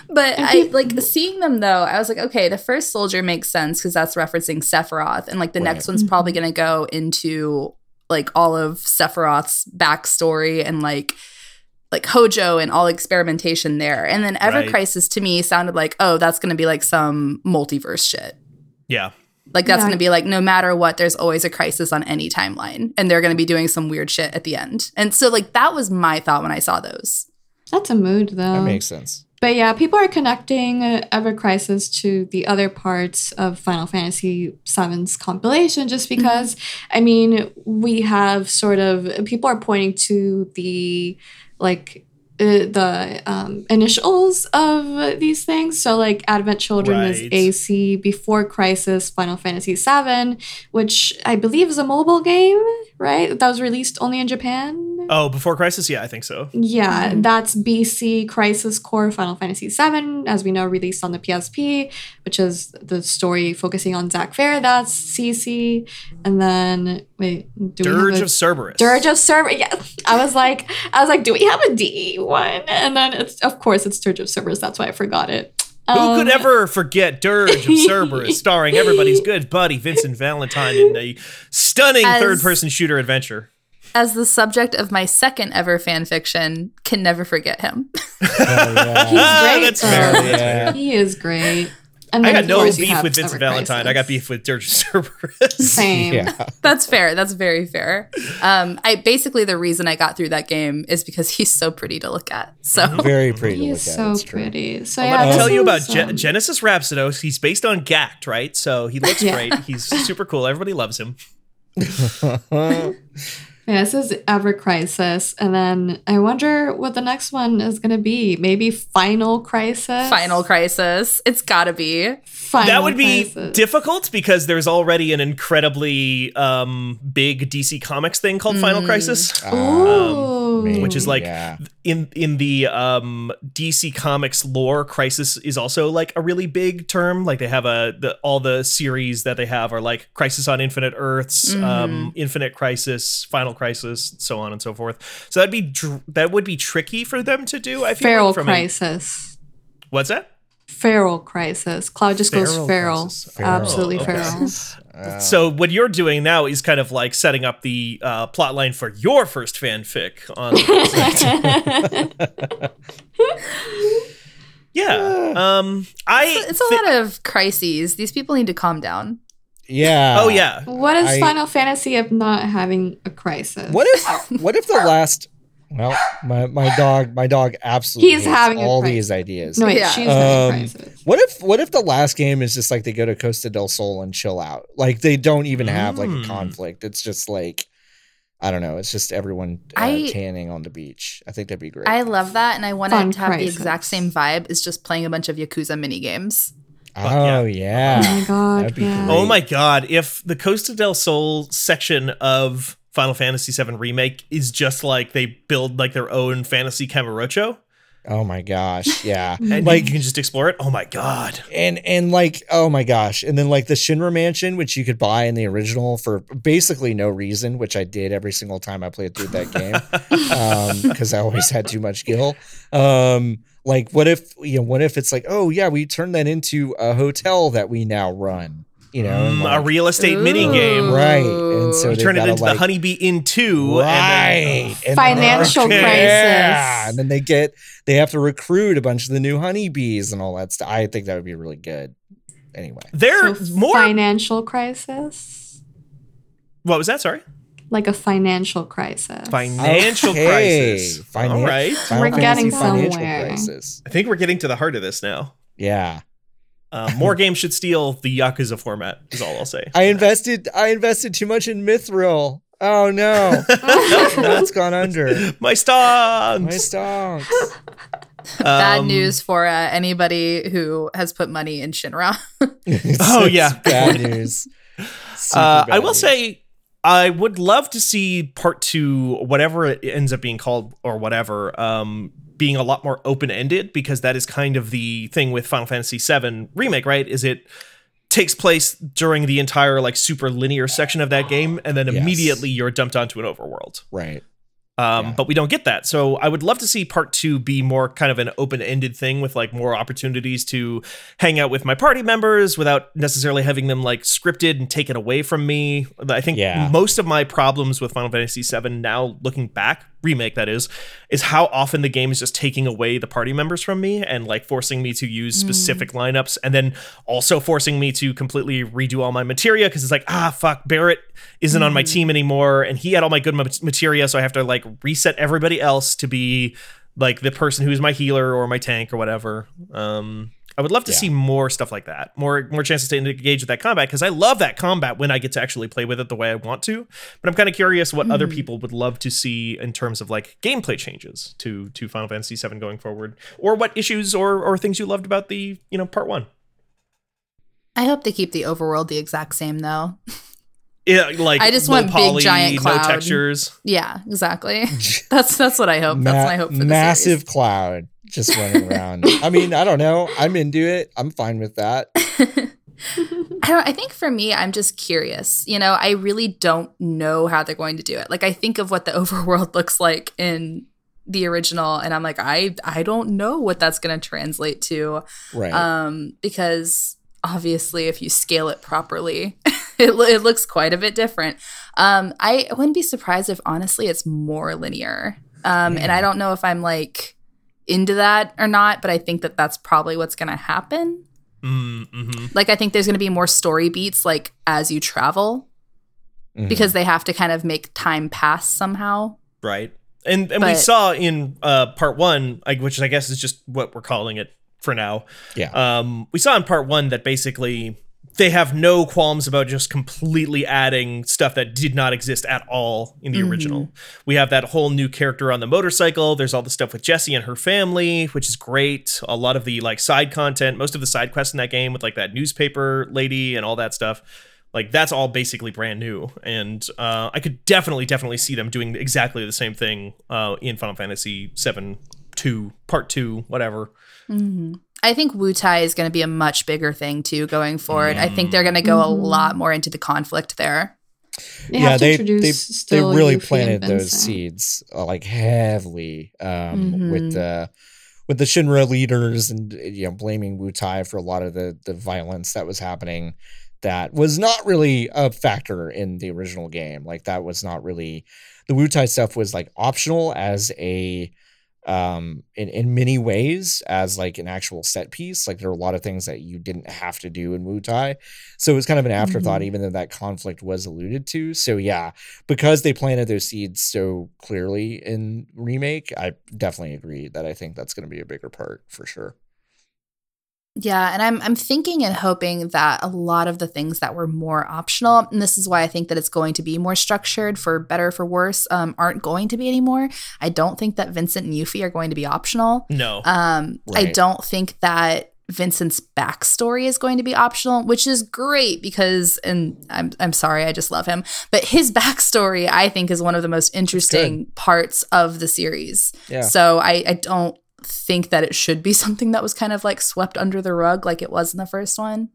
Speaker 4: But I like seeing them though. I was like, okay, the first soldier makes sense because that's referencing Sephiroth, and like the next one's probably mm-hmm. going to go into like all of Sephiroth's backstory and like like Hojo and all experimentation there. And then Ever
Speaker 1: Right.
Speaker 4: Crisis to me sounded like, oh, that's going to be like some multiverse shit.
Speaker 1: Yeah.
Speaker 4: Like that's
Speaker 3: Yeah.
Speaker 4: going to be like no matter what, there's always a crisis on any timeline, and they're going to be doing some weird shit at the end. And so like that was my thought when I saw those.
Speaker 3: That's a mood, though.
Speaker 2: that makes sense
Speaker 3: But yeah, people are connecting uh, Ever Crisis to the other parts of Final Fantasy VII's compilation just because, I mean, we have sort of, people are pointing to the, like, uh, the um, initials of these things. So, like, Advent Children is AC, Before Crisis, Final Fantasy VII, which I believe is a mobile game, right? That was released only in Japan.
Speaker 1: Oh, before Crisis? Yeah, I think so.
Speaker 3: Yeah,
Speaker 4: Mhm.
Speaker 3: that's BC Crisis Core Final Fantasy VII, as we know, released on the PSP, which is the story focusing on Zack Fair. That's CC, and then wait, do we
Speaker 1: Dirge
Speaker 3: have a,
Speaker 1: of Cerberus.
Speaker 3: Dirge of Cerberus? Yes. <laughs> I was like, I was like, do we have a D one? And then it's of course it's Dirge of Cerberus. That's why I forgot it.
Speaker 1: Who could
Speaker 3: Um,
Speaker 1: ever forget Dirge of <laughs> Cerberus, starring everybody's good buddy Vincent Valentine in a stunning
Speaker 4: As-
Speaker 1: third-person shooter adventure?
Speaker 4: As the subject of my second ever fan fiction, can never forget him.
Speaker 2: Oh, yeah. <laughs>
Speaker 3: He's great,
Speaker 1: That's
Speaker 3: though.
Speaker 1: fair.
Speaker 2: Yeah.
Speaker 3: He is great. And
Speaker 1: I got no beef with Vincent
Speaker 3: Ever
Speaker 1: Valentine. I got beef with Dirge of <laughs> Cerberus.
Speaker 3: Same.
Speaker 2: yeah <laughs>
Speaker 4: That's fair. That's very fair. Um, I basically the reason I got through that game is because he's so pretty to look at. So
Speaker 2: very pretty
Speaker 3: He
Speaker 2: to look
Speaker 3: is
Speaker 2: at
Speaker 3: so
Speaker 2: it's true.
Speaker 3: pretty. So
Speaker 1: Well,
Speaker 3: yeah,
Speaker 1: let me tell you about Ge-
Speaker 3: um,
Speaker 1: Genesis Rhapsodos. He's based on Gackt, right? So he looks
Speaker 3: Yeah.
Speaker 1: great. He's <laughs> super cool. Everybody loves him.
Speaker 3: Yeah, this is Ever Crisis, and then I wonder what the next one is gonna be. Maybe Final Crisis.
Speaker 4: Final Crisis. It's gotta be.
Speaker 3: Final
Speaker 1: that would be
Speaker 3: Crisis.
Speaker 1: difficult because there's already an incredibly um, big DC Comics thing called Final
Speaker 4: Mm.
Speaker 1: Crisis.
Speaker 2: Ah,
Speaker 3: Ooh.
Speaker 2: maybe,
Speaker 1: which is like-
Speaker 2: yeah.
Speaker 1: in in the um DC Comics lore, Crisis is also like a really big term. Like they have a the all the series that they have are like Crisis on Infinite Earths, um, Infinite Crisis, Final Crisis, so on and so forth. So that'd be dr- that would be tricky for them to do. I feel
Speaker 3: Feral
Speaker 1: like from a-
Speaker 3: crisis.
Speaker 1: what's that?
Speaker 3: Feral crisis. Cloud just goes
Speaker 1: Feral
Speaker 3: feral. Absolutely
Speaker 1: okay.
Speaker 3: feral. <laughs>
Speaker 2: Uh,
Speaker 1: So what you're doing now is kind of like setting up the uh, plot line for your first fanfic on. <laughs> yeah. <laughs> Um. I.
Speaker 4: It's a
Speaker 1: thi-
Speaker 4: lot of crises. These people need to calm down.
Speaker 2: yeah.
Speaker 1: Oh yeah.
Speaker 3: What is
Speaker 2: I-
Speaker 3: Final Fantasy of not having a crisis?
Speaker 2: What if what if the last well, my, my dog my dog absolutely
Speaker 3: He's
Speaker 2: hates
Speaker 3: having a
Speaker 2: all
Speaker 3: crisis.
Speaker 2: these ideas.
Speaker 3: No, wait,
Speaker 4: Yeah.
Speaker 3: she's having
Speaker 2: Um,
Speaker 3: crisis.
Speaker 2: What if what if the last game is just like they go to Costa del Sol and chill out? Like they don't even have like a
Speaker 1: Mm.
Speaker 2: conflict. It's just like I don't know. It's just everyone uh,
Speaker 4: I-
Speaker 2: tanning on the beach. I think that'd be great.
Speaker 4: I love that, and I want
Speaker 3: Fun
Speaker 4: it to have
Speaker 3: crisis.
Speaker 4: the exact same vibe as just playing a bunch of Yakuza mini games.
Speaker 2: oh yeah.
Speaker 3: oh my god,
Speaker 2: that'd be
Speaker 3: yeah.
Speaker 2: great.
Speaker 1: Oh my god, if the Costa del Sol section of Final Fantasy VII Remake is just like they build like their own fantasy Kamurocho
Speaker 2: Oh my gosh. Yeah. <laughs>
Speaker 1: and
Speaker 2: like
Speaker 1: you can just explore it. Oh my god.
Speaker 2: and and like oh my gosh and then like the shinra mansion which you could buy in the original for basically no reason which i did every single time i played through that game <laughs> um because i always had too much gil um like what if you know what if it's like oh yeah we turn that into a hotel that we now run you know
Speaker 1: Mm,
Speaker 2: like-
Speaker 1: a real estate mini game.
Speaker 2: Right, and so
Speaker 1: You turn it into
Speaker 2: like-
Speaker 1: the Honeybee Inn 2
Speaker 2: right
Speaker 1: and then,
Speaker 2: and
Speaker 3: Financial
Speaker 1: Okay.
Speaker 2: yeah
Speaker 3: crisis.
Speaker 2: and then they get they have to recruit a bunch of the new honeybees and all that stuff i think that would be really good anyway
Speaker 1: They're
Speaker 3: So
Speaker 1: more
Speaker 3: financial crisis,
Speaker 1: What was that? Sorry.
Speaker 3: like a financial crisis.
Speaker 1: Financial
Speaker 2: Okay,
Speaker 1: crisis.
Speaker 2: finan-
Speaker 1: All right.
Speaker 2: Final
Speaker 3: We're
Speaker 2: Fantasy
Speaker 3: getting
Speaker 2: financial
Speaker 3: somewhere.
Speaker 2: crisis.
Speaker 1: I think we're getting to the heart of this now.
Speaker 2: Yeah.
Speaker 1: Uh, more <laughs> games should steal the Yakuza format. Is all I'll say.
Speaker 2: I invested I invested too much in Mithril. Oh no. <laughs> <laughs> That's gone under.
Speaker 1: My stonks.
Speaker 2: My stonks.
Speaker 4: Bad
Speaker 1: Um,
Speaker 4: news for uh, anybody who has put money in Shinra.
Speaker 1: Oh, yeah.
Speaker 2: Bad news. Super
Speaker 1: Uh, I will
Speaker 2: news.
Speaker 1: say, I would love to see part two, whatever it ends up being called or whatever, um, being a lot more open ended because that is kind of the thing with Final Fantasy VII remake, right? Is it takes place during the entire like super linear section of that game, and then
Speaker 2: Yes.
Speaker 1: immediately you're dumped onto an overworld.
Speaker 2: Right.
Speaker 1: Um,
Speaker 2: Yeah.
Speaker 1: But we don't get that. So I would love to see part two be more kind of an open ended thing with like more opportunities to hang out with my party members without necessarily having them like scripted and taken away from me. I think
Speaker 2: Yeah.
Speaker 1: most of my problems with Final Fantasy VII now looking back, remake that is, is how often the game is just taking away the party members from me and like forcing me to use specific lineups and then also forcing me to completely redo all my materia because it's like, ah, fuck, Barrett isn't on my team anymore and he had all my good ma- materia. So I have to like reset everybody else to be like the person who's my healer or my tank or whatever. Um, I would love to
Speaker 2: Yeah.
Speaker 1: see more stuff like that, more more chances to engage with that combat because I love that combat when I get to actually play with it the way I want to. But I'm kind of curious what other mm-hmm. people would love to see in terms of like gameplay changes to to Final Fantasy VII going forward, or what issues or or things you loved about the you know part one.
Speaker 4: I hope they keep the overworld the exact same though. <laughs>
Speaker 1: Yeah, like
Speaker 4: I just
Speaker 1: low
Speaker 4: want big, giant
Speaker 1: no
Speaker 4: cloud.
Speaker 1: textures.
Speaker 4: Yeah, exactly. <laughs> that's that's what I hope.
Speaker 2: Ma-
Speaker 4: that's my hope for
Speaker 2: massive
Speaker 4: series.
Speaker 2: cloud just running around. I mean, I don't know. I'm into it. I'm fine with that. <laughs>
Speaker 4: I don't I think for me, I'm just curious. You know, I really don't know how they're going to do it. Like I think of what the <laughs> overworld looks like in the original and I'm like, I I don't know what that's gonna translate to.
Speaker 2: Right.
Speaker 4: Um, because obviously if you scale it properly, <laughs> it, it looks quite a bit different. Um, I wouldn't be surprised if honestly it's more linear. Um, and I don't know if I'm like into that or not, but I think that that's probably what's gonna happen.
Speaker 1: Mm, mhm.
Speaker 4: Like I think there's going to be more story beats like as you travel
Speaker 2: Mhm.
Speaker 4: because they have to kind of make time pass somehow.
Speaker 1: Right. And and we saw in uh part one, like which I guess is just what we're calling it for now.
Speaker 2: yeah.
Speaker 1: Um we saw in part one that basically they have no qualms about just completely adding stuff that did not exist at all in the original. We have that whole new character on the motorcycle. There's all the stuff with Jessie and her family, which is great. A lot of the like side content, most of the side quests in that game with like that newspaper lady and all that stuff. Like that's all basically brand new, and uh, I could definitely, definitely see them doing exactly the same thing uh, in Final Fantasy VII, two, part two, whatever.
Speaker 4: I think Wutai is going to be a much bigger thing too going forward. I think they're going to go a lot more into the conflict there.
Speaker 3: They
Speaker 2: yeah,
Speaker 3: have to
Speaker 2: they
Speaker 3: introduce
Speaker 2: they, they really
Speaker 3: Yuffie
Speaker 2: planted those seeds uh, like heavily um,
Speaker 4: Mhm.
Speaker 2: with the with the Shinra leaders and you know blaming Wutai for a lot of the the violence that was happening. That was not really a factor in the original game. Like that was not really the Wutai stuff was like optional as a um in, in many ways as like an actual set piece. Like there are a lot of things that you didn't have to do in Wutai so it was kind of an afterthought
Speaker 4: Mhm.
Speaker 2: even though that conflict was alluded to. So yeah because they planted those seeds so clearly in remake i definitely agree that i think that's going to be a bigger part for sure
Speaker 4: Yeah, and I'm I'm thinking and hoping that a lot of the things that were more optional, and this is why I think that it's going to be more structured for better or for worse, um, aren't going to be anymore. I don't think that Vincent and Yuffie are going to be optional.
Speaker 1: No,
Speaker 4: Um, I don't think that Vincent's backstory is going to be optional, which is great because, and I'm I'm sorry, I just love him, but his <laughs> backstory I think is one of the most interesting parts of the series.
Speaker 2: yeah
Speaker 4: So I, I don't think that it should be <laughs> something that was kind of like swept under the rug like it was in the first one.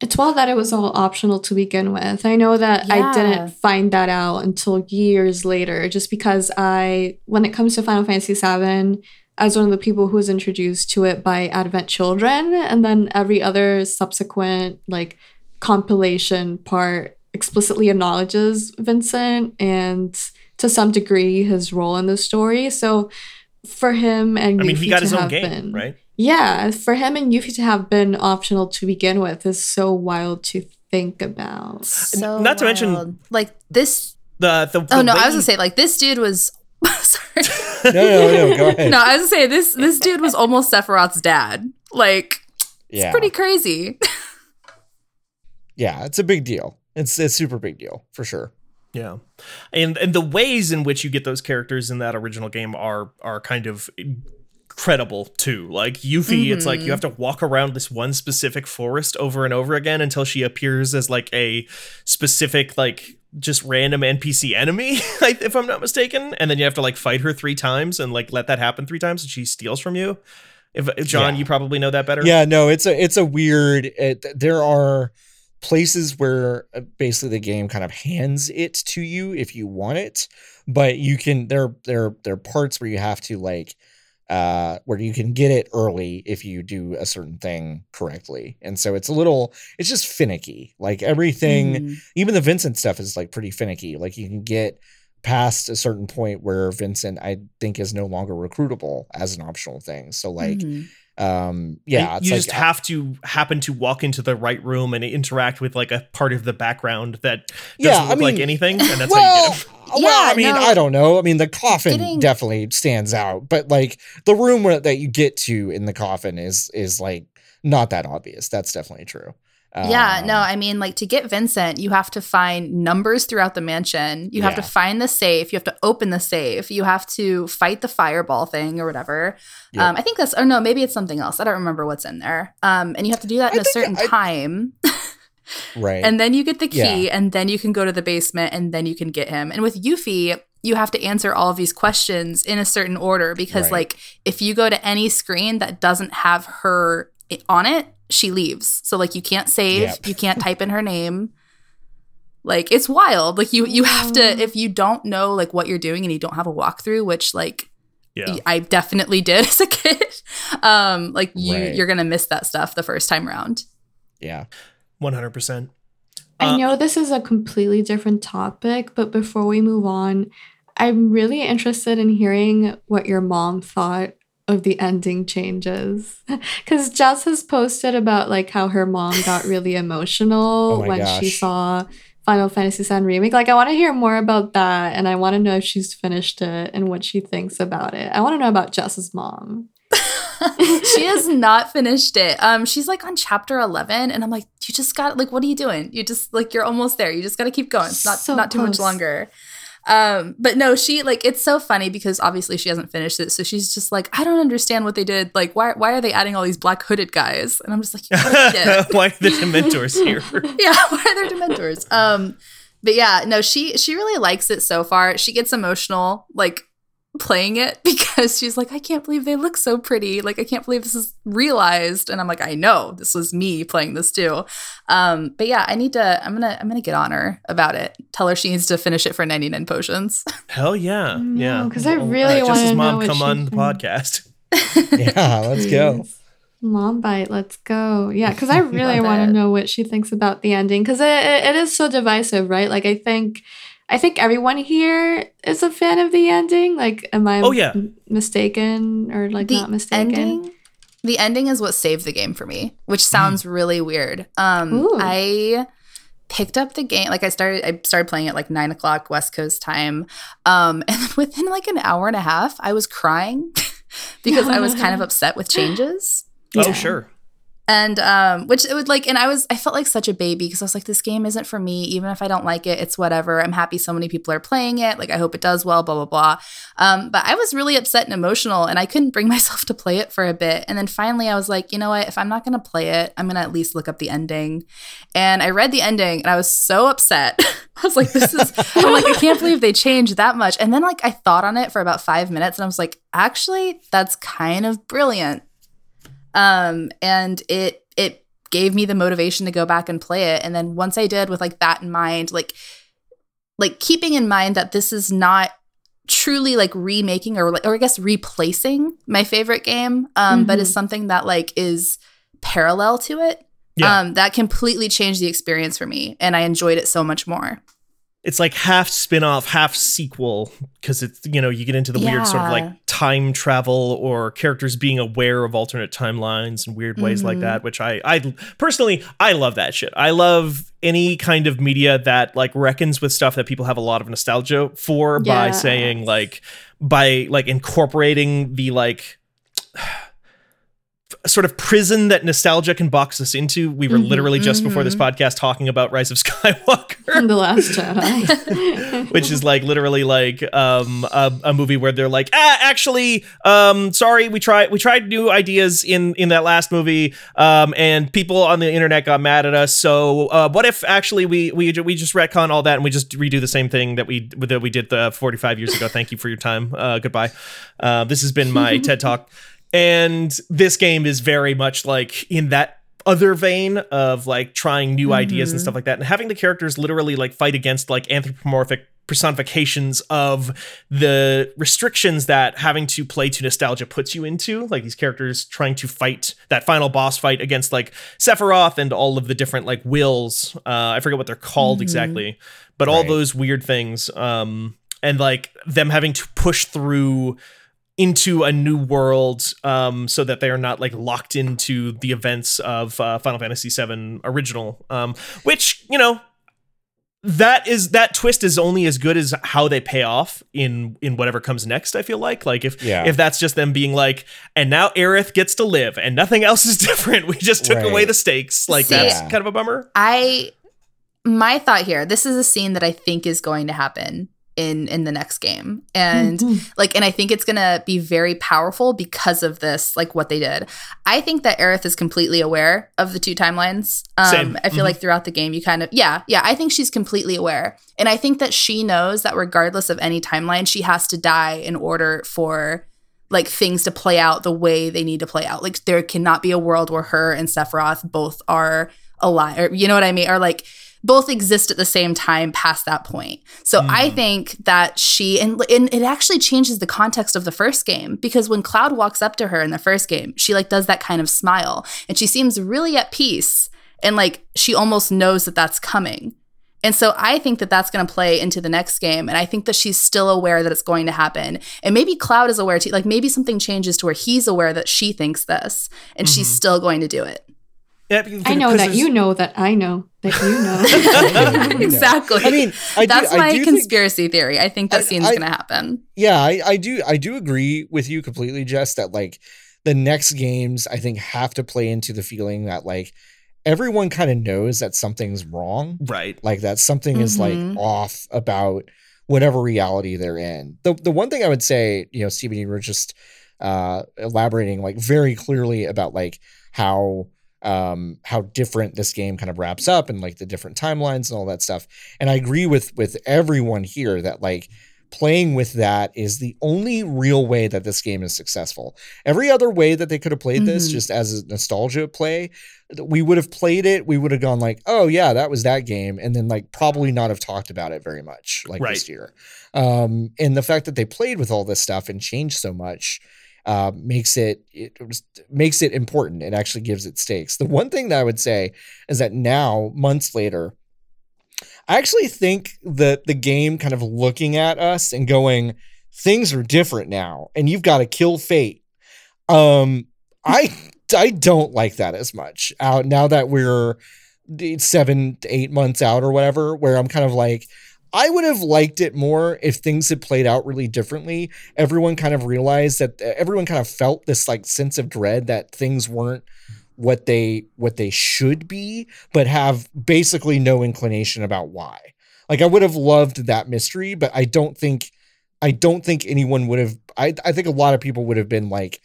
Speaker 3: It's well that it was all optional to begin with. I know that
Speaker 4: Yeah.
Speaker 3: I didn't find that out until years later, just because I, when it comes to Final Fantasy VII, as one of the people who was introduced to it by Advent Children, and then every other subsequent like compilation part explicitly acknowledges Vincent and to some degree his role in the story. So for him and
Speaker 1: I mean he got
Speaker 3: to
Speaker 1: his own
Speaker 3: have
Speaker 1: game,
Speaker 3: been-
Speaker 1: right?
Speaker 3: yeah, for him and Yuffie to have been optional to begin with is so wild to think about.
Speaker 4: So
Speaker 1: not to mention-
Speaker 4: like this.
Speaker 1: The the,
Speaker 4: Oh
Speaker 1: the
Speaker 4: no, I was gonna say like this dude was. <laughs> sorry. <laughs>
Speaker 2: no no no go ahead
Speaker 4: no, I was gonna say this. This dude was almost Sephiroth's dad. Like
Speaker 2: yeah
Speaker 4: it's pretty crazy. <laughs>
Speaker 2: yeah it's a big deal it's a super big deal for sure
Speaker 1: Yeah, and and the ways in which you get those characters in that original game are are kind of credible too. Like Yuffie, it's like you mm-hmm. have to walk around this one specific forest over and over again until she appears as like a specific like just random NPC enemy, <laughs> if I'm not mistaken, and then you have to like fight her three times and like let that happen three times, and she steals from you. If if John,
Speaker 2: Yeah.
Speaker 1: you probably know that better.
Speaker 2: Yeah, no, it's a it's a weird. It, there are places where uh, basically the game kind of hands it to you if you want it, but you can there there there are parts where you have to like uh where you can get it early if you do a certain thing correctly and so it's a little it's just finicky like everything
Speaker 4: Mhm.
Speaker 2: even the Vincent stuff is like pretty finicky. Like you can get past a certain point where Vincent, I think, is no longer recruitable as an optional thing. So like,
Speaker 4: Mhm.
Speaker 2: Um, yeah,
Speaker 1: And
Speaker 2: it's
Speaker 1: you
Speaker 2: like,
Speaker 1: just have to happen to walk into the right room and interact with like a part of the background that doesn't
Speaker 2: Yeah, I
Speaker 1: look like anything, and that's
Speaker 2: well,
Speaker 1: how you get him. <laughs>
Speaker 2: well,
Speaker 4: Yeah,
Speaker 2: I mean,
Speaker 4: no.
Speaker 2: I don't know. I mean, the coffin
Speaker 4: Getting-
Speaker 2: definitely stands out, but like the room where, that you get to in the coffin is is like not that obvious. That's definitely true.
Speaker 4: Yeah, no,
Speaker 2: Um,
Speaker 4: I mean, like to get Vincent, you have to find numbers throughout the mansion. You have to find the safe. You have to open the safe. You have to fight the fireball thing or whatever.
Speaker 2: Yep.
Speaker 4: Um, I think that's, or no, maybe it's something else. I don't remember what's in there. Um, and you have to do that in a certain
Speaker 2: I-
Speaker 4: time. <laughs>
Speaker 2: right.
Speaker 4: and then you get the key,
Speaker 2: Yeah.
Speaker 4: and then you can go to the basement, and then you can get him. And with Yuffie, you have to answer all of these questions in a certain order because,
Speaker 2: Right.
Speaker 4: like, if you go to any screen that doesn't have her on it, she leaves. So, like, you can't save,
Speaker 2: Yep.
Speaker 4: you can't type in her name. Like, it's wild. Like, you you have to if you don't know like what you're doing and you don't have a walkthrough, which like
Speaker 1: Yeah.
Speaker 4: I definitely did <laughs> as a kid. Um, like you
Speaker 2: Right.
Speaker 4: you're gonna miss that stuff the first time around.
Speaker 2: yeah.
Speaker 1: One hundred percent.
Speaker 3: I
Speaker 1: Uh,
Speaker 3: know this is a completely different topic, but before we move on, I'm really interested in hearing what your mom thought of the ending changes. <laughs> Because Jess has posted about like how her mom got <laughs> really emotional
Speaker 2: Oh
Speaker 3: when she saw Final Fantasy VII Remake. Like, I want to hear more about that, and I want to know if she's finished it and what she thinks about it. I want to know about Jess's mom. <laughs>
Speaker 4: she has not finished it. Um, she's like on chapter eleven, and I'm like, you just got like, what are you doing? You just like you're almost there. You just got to keep going. It's not
Speaker 3: So
Speaker 4: not too much longer. Um, but no, she like it's so funny because obviously she hasn't finished it, so she's just like, I don't understand what they did. Like, why why are they adding all these black hooded guys? And I'm just like, you gotta get it. <laughs>
Speaker 1: Why are the Dementors here? <laughs>
Speaker 4: yeah, why are there dementors? Um, but yeah, no, she she really likes it so far. She gets emotional like playing it <laughs> because she's like, I can't believe they look so pretty. Like, I can't believe this is realized. And I'm like, I know this was me playing this too. Um, but yeah, I need to. I'm gonna I'm gonna get on her about it. Tell her she needs to finish it for 99 potions. <laughs>
Speaker 1: Hell yeah, yeah.
Speaker 3: because I
Speaker 1: Well,
Speaker 3: really
Speaker 1: uh,
Speaker 3: want to know
Speaker 1: mom
Speaker 3: what
Speaker 1: come on the
Speaker 3: thinks.
Speaker 1: podcast. <laughs>
Speaker 2: Yeah, let's go.
Speaker 3: Mom bite, let's go. Yeah, because I really want to know what she thinks about the ending because it, it, it is so divisive, right? Like I think, I think everyone here is a fan of the ending. Like, am I
Speaker 1: Oh, yeah.
Speaker 3: m- mistaken or like
Speaker 4: the
Speaker 3: not mistaken?
Speaker 4: ending the ending is what saved the game for me which sounds really weird um
Speaker 3: Ooh.
Speaker 4: i picked up the game like i started i started playing at like nine o'clock west coast time um <laughs> and within like an hour and a half i was crying <laughs> because i was kind of <laughs> upset with changes
Speaker 1: Oh
Speaker 3: Yeah.
Speaker 1: sure.
Speaker 4: And um which it would like and i was i felt like such a baby because i was like this game isn't for me. Even if i don't like it it's whatever. I'm happy so many people are playing it. Like i hope it does well blah blah blah. Um but i was really upset and emotional and i couldn't bring <laughs> myself to play it for a bit. And then finally i was like you know what? If i'm not going to play it i'm going to at least look up the ending. And i read the ending and i was so upset. <laughs> I was like this is <laughs> i'm like i can't believe they changed that much. And then like i thought on it for about five minutes and i was like actually that's kind of brilliant um and it it gave me the motivation to go back and play it and then once i did with like that in mind like like keeping in mind that this is not truly like remaking or like or i guess replacing my favorite game um but
Speaker 3: Mhm.
Speaker 4: is something that like is parallel to it
Speaker 1: Yeah.
Speaker 4: um that completely changed the experience for me and i enjoyed it so much more
Speaker 1: It's like half spin-off, half sequel because it's you know you get into the weird sort of like time travel or characters being aware of alternate timelines and weird ways like
Speaker 4: Mhm.
Speaker 1: that. Which I I personally I love that shit. I love any kind of media that like reckons with stuff that people have a lot of nostalgia for by saying like by like incorporating the like sort of prison that nostalgia can box us into. We were
Speaker 3: Mhm,
Speaker 1: literally just before this
Speaker 4: mhm.
Speaker 1: podcast talking about Rise of <laughs> Skywalker.
Speaker 3: the Last Jedi, <laughs>
Speaker 1: which is like literally like um a, a movie where they're like ah actually um sorry we tried we tried new ideas in in that last movie um and people on the internet got mad at us so uh what if actually we we we just retcon all that and we just redo the same thing that we that we did the 45 years ago thank you for your time uh goodbye uh this has been my <laughs> ted talk and this game is very much like in that other vein of like trying new ideas and stuff like that. And having the characters literally like fight against like anthropomorphic personifications of the restrictions that having to play to nostalgia puts you into like these characters trying to fight that final boss fight against like Sephiroth and all of the different like wills. Uh i forget what they're called
Speaker 4: Mhm.
Speaker 1: exactly but all those weird things um and like them having to push through into a new world um so that they are not like locked into the events of uh, Final Fantasy VII original um which you know that is that twist is only as good as how they pay off in in whatever comes next i feel like like if
Speaker 2: Yeah.
Speaker 1: if that's just them being like and now Aerith gets to live and nothing <laughs> else is different we just took
Speaker 2: Right.
Speaker 1: away the stakes like
Speaker 4: See-
Speaker 1: that's
Speaker 2: Yeah.
Speaker 1: kind of a bummer
Speaker 4: I my thought here, this is a scene that I think is going to happen in in the next game. And
Speaker 3: Mhm.
Speaker 4: like and I think it's going to be very powerful because of this like what they did. I think that Aerith is completely aware of the two timelines. Um
Speaker 1: Same.
Speaker 4: I feel
Speaker 1: Mhm.
Speaker 4: like throughout the game you kind of yeah, yeah, I think she's completely aware. And I think that she knows that regardless of any timeline, she has to die in order for like things to play out the way they need to play out. Like there cannot be a world where her and Sephiroth both are alive, or you know what I mean, or like both exist at the same time past that point. So I
Speaker 1: Mm.
Speaker 4: think that she and, and it actually changes the context of the first game because when Cloud walks up to her in the first game, she like does that kind of smile and she seems really at peace and like she almost knows that that's coming. And so I think that that's going to play into the next game. And I think that she's still aware that it's going to happen. And maybe Cloud is aware too. Like maybe something changes to where he's aware that she thinks this and she's
Speaker 1: Mhm.
Speaker 4: still going to do it.
Speaker 1: Yeah,
Speaker 3: I know that you know that I know that you know. <laughs>
Speaker 4: exactly.
Speaker 2: I mean, I
Speaker 4: that's
Speaker 2: do,
Speaker 4: my
Speaker 2: I do think,
Speaker 4: conspiracy theory. I think that
Speaker 2: I-
Speaker 4: scene's
Speaker 2: I-
Speaker 4: going to happen.
Speaker 2: yeah, I, I do, I do agree with you completely, Jess. That like the next games, I think have to play into the feeling that like everyone kind of knows that something's wrong,
Speaker 1: right
Speaker 2: like that something is like
Speaker 4: Mhm.
Speaker 2: off about whatever reality they're in. The the one thing I would say, you know, Stephen, you were just uh elaborating like very clearly about like how um how different this game kind of wraps up and like the different timelines and all that stuff. And I agree with with everyone here that like playing with that is the only real way that this game is successful. Every other way that they could have played this
Speaker 4: Mhm.
Speaker 2: just as a nostalgia play, we would have played it, we would have gone like, "Oh yeah, that was that game," and then like probably not have talked about it very much like
Speaker 1: Right.
Speaker 2: this year. Um and the fact that they played with all this stuff and changed so much uh, makes it it makes it important. It actually gives it stakes. The one thing that I would say is that now, months later, I actually think that the game kind of looking at us and going, things are different now, and you've got to kill fate. Um, I I don't like that as much. Out now that we're seven eight months out or whatever, where I'm kind of like, I would have liked it more if things had played out really differently. Everyone kind of realized that everyone kind of felt this like sense of dread that things weren't what they what they should be, but have basically no inclination about why. Like I would have loved that mystery, but I don't think I don't think anyone would have I I think a lot of people would have been like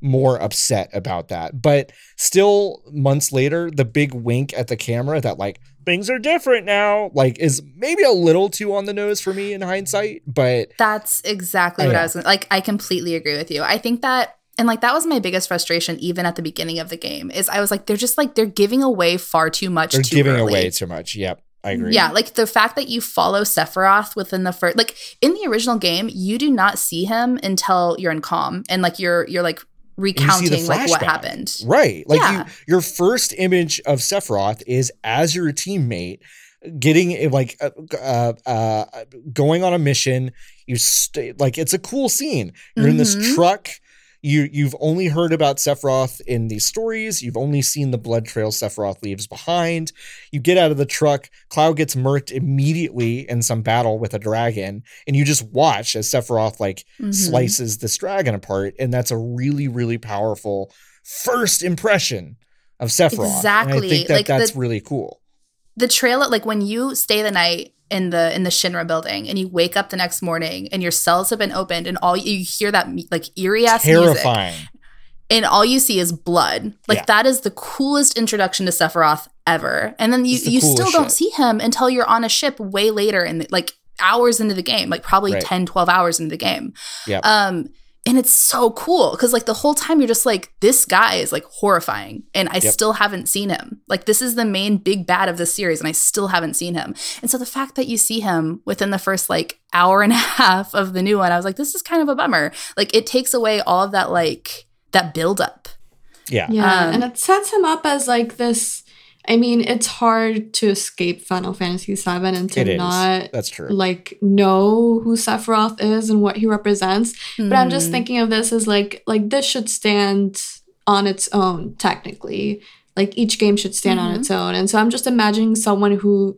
Speaker 2: more upset about that. But still months later, the big wink at the camera that like things are different now like is maybe a little too on the nose for me in hindsight, but
Speaker 4: That's exactly
Speaker 2: Oh,
Speaker 4: what
Speaker 2: yeah.
Speaker 4: I was gonna, like. I completely agree with you. I think that, and like that was my biggest frustration, even at the beginning of the game, is I was like, they're just like they're giving away far too much.
Speaker 2: they're
Speaker 4: too
Speaker 2: giving
Speaker 4: early.
Speaker 2: away too much. Yep. I agree.
Speaker 4: Yeah, like the fact that you follow Sephiroth within the first, like in the original game, you do not see him until you're in Kalm and like you're you're like
Speaker 2: And you see the
Speaker 4: recounting like what happened.
Speaker 2: Right. Like
Speaker 4: Yeah.
Speaker 2: you, your first image of Sephiroth is as your teammate getting eh, like uh, uh, uh going on a mission. You stay like it's a cool scene. You're in this
Speaker 4: Mhm.
Speaker 2: truck. You you've only heard about Sephiroth in these stories. You've only seen the blood trail Sephiroth leaves behind. You get out of the truck. Cloud gets murked immediately in some battle with a dragon, and you just watch as Sephiroth like
Speaker 4: Mhm.
Speaker 2: slices this dragon apart, and that's a really, really powerful first impression of Sephiroth. And I
Speaker 4: Exactly.
Speaker 2: think that
Speaker 4: Like,
Speaker 2: that's
Speaker 4: the-
Speaker 2: really cool.
Speaker 4: the trailer like when you stay the night in the in the Shinra building and you wake up the next morning and your cells have been opened and all you hear that like eerie ass music
Speaker 2: Terrifying.
Speaker 4: and all you see is blood. Like
Speaker 2: Yeah.
Speaker 4: that is the coolest introduction to Sephiroth ever. And then you
Speaker 2: the
Speaker 4: you still
Speaker 2: coolest
Speaker 4: don't see him until you're on a ship way later in the, like hours into the game, like probably
Speaker 2: Right.
Speaker 4: 10 12 hours into the game.
Speaker 2: Yep.
Speaker 4: Um and it's so cool because like the whole time you're just like this guy is like horrifying and i
Speaker 2: Yep.
Speaker 4: still haven't seen him like this is the main big bad of the series and i still haven't seen him and so the fact that you see him within the first like hour and a <laughs> half of the new one i was like this is kind of a bummer like it takes away all of that like that build up
Speaker 2: Yeah.
Speaker 3: Yeah,
Speaker 4: Um,
Speaker 3: and it sets him up as like this. I mean, it's hard to escape Final Fantasy VII and to
Speaker 2: It is.
Speaker 3: not
Speaker 2: That's true.
Speaker 3: like know who Sephiroth is and what he represents. But I'm just
Speaker 4: Mm.
Speaker 3: thinking of this as like like this should stand on its own technically. Like each game should stand on
Speaker 4: Mhm.
Speaker 3: its own. And so I'm just imagining someone who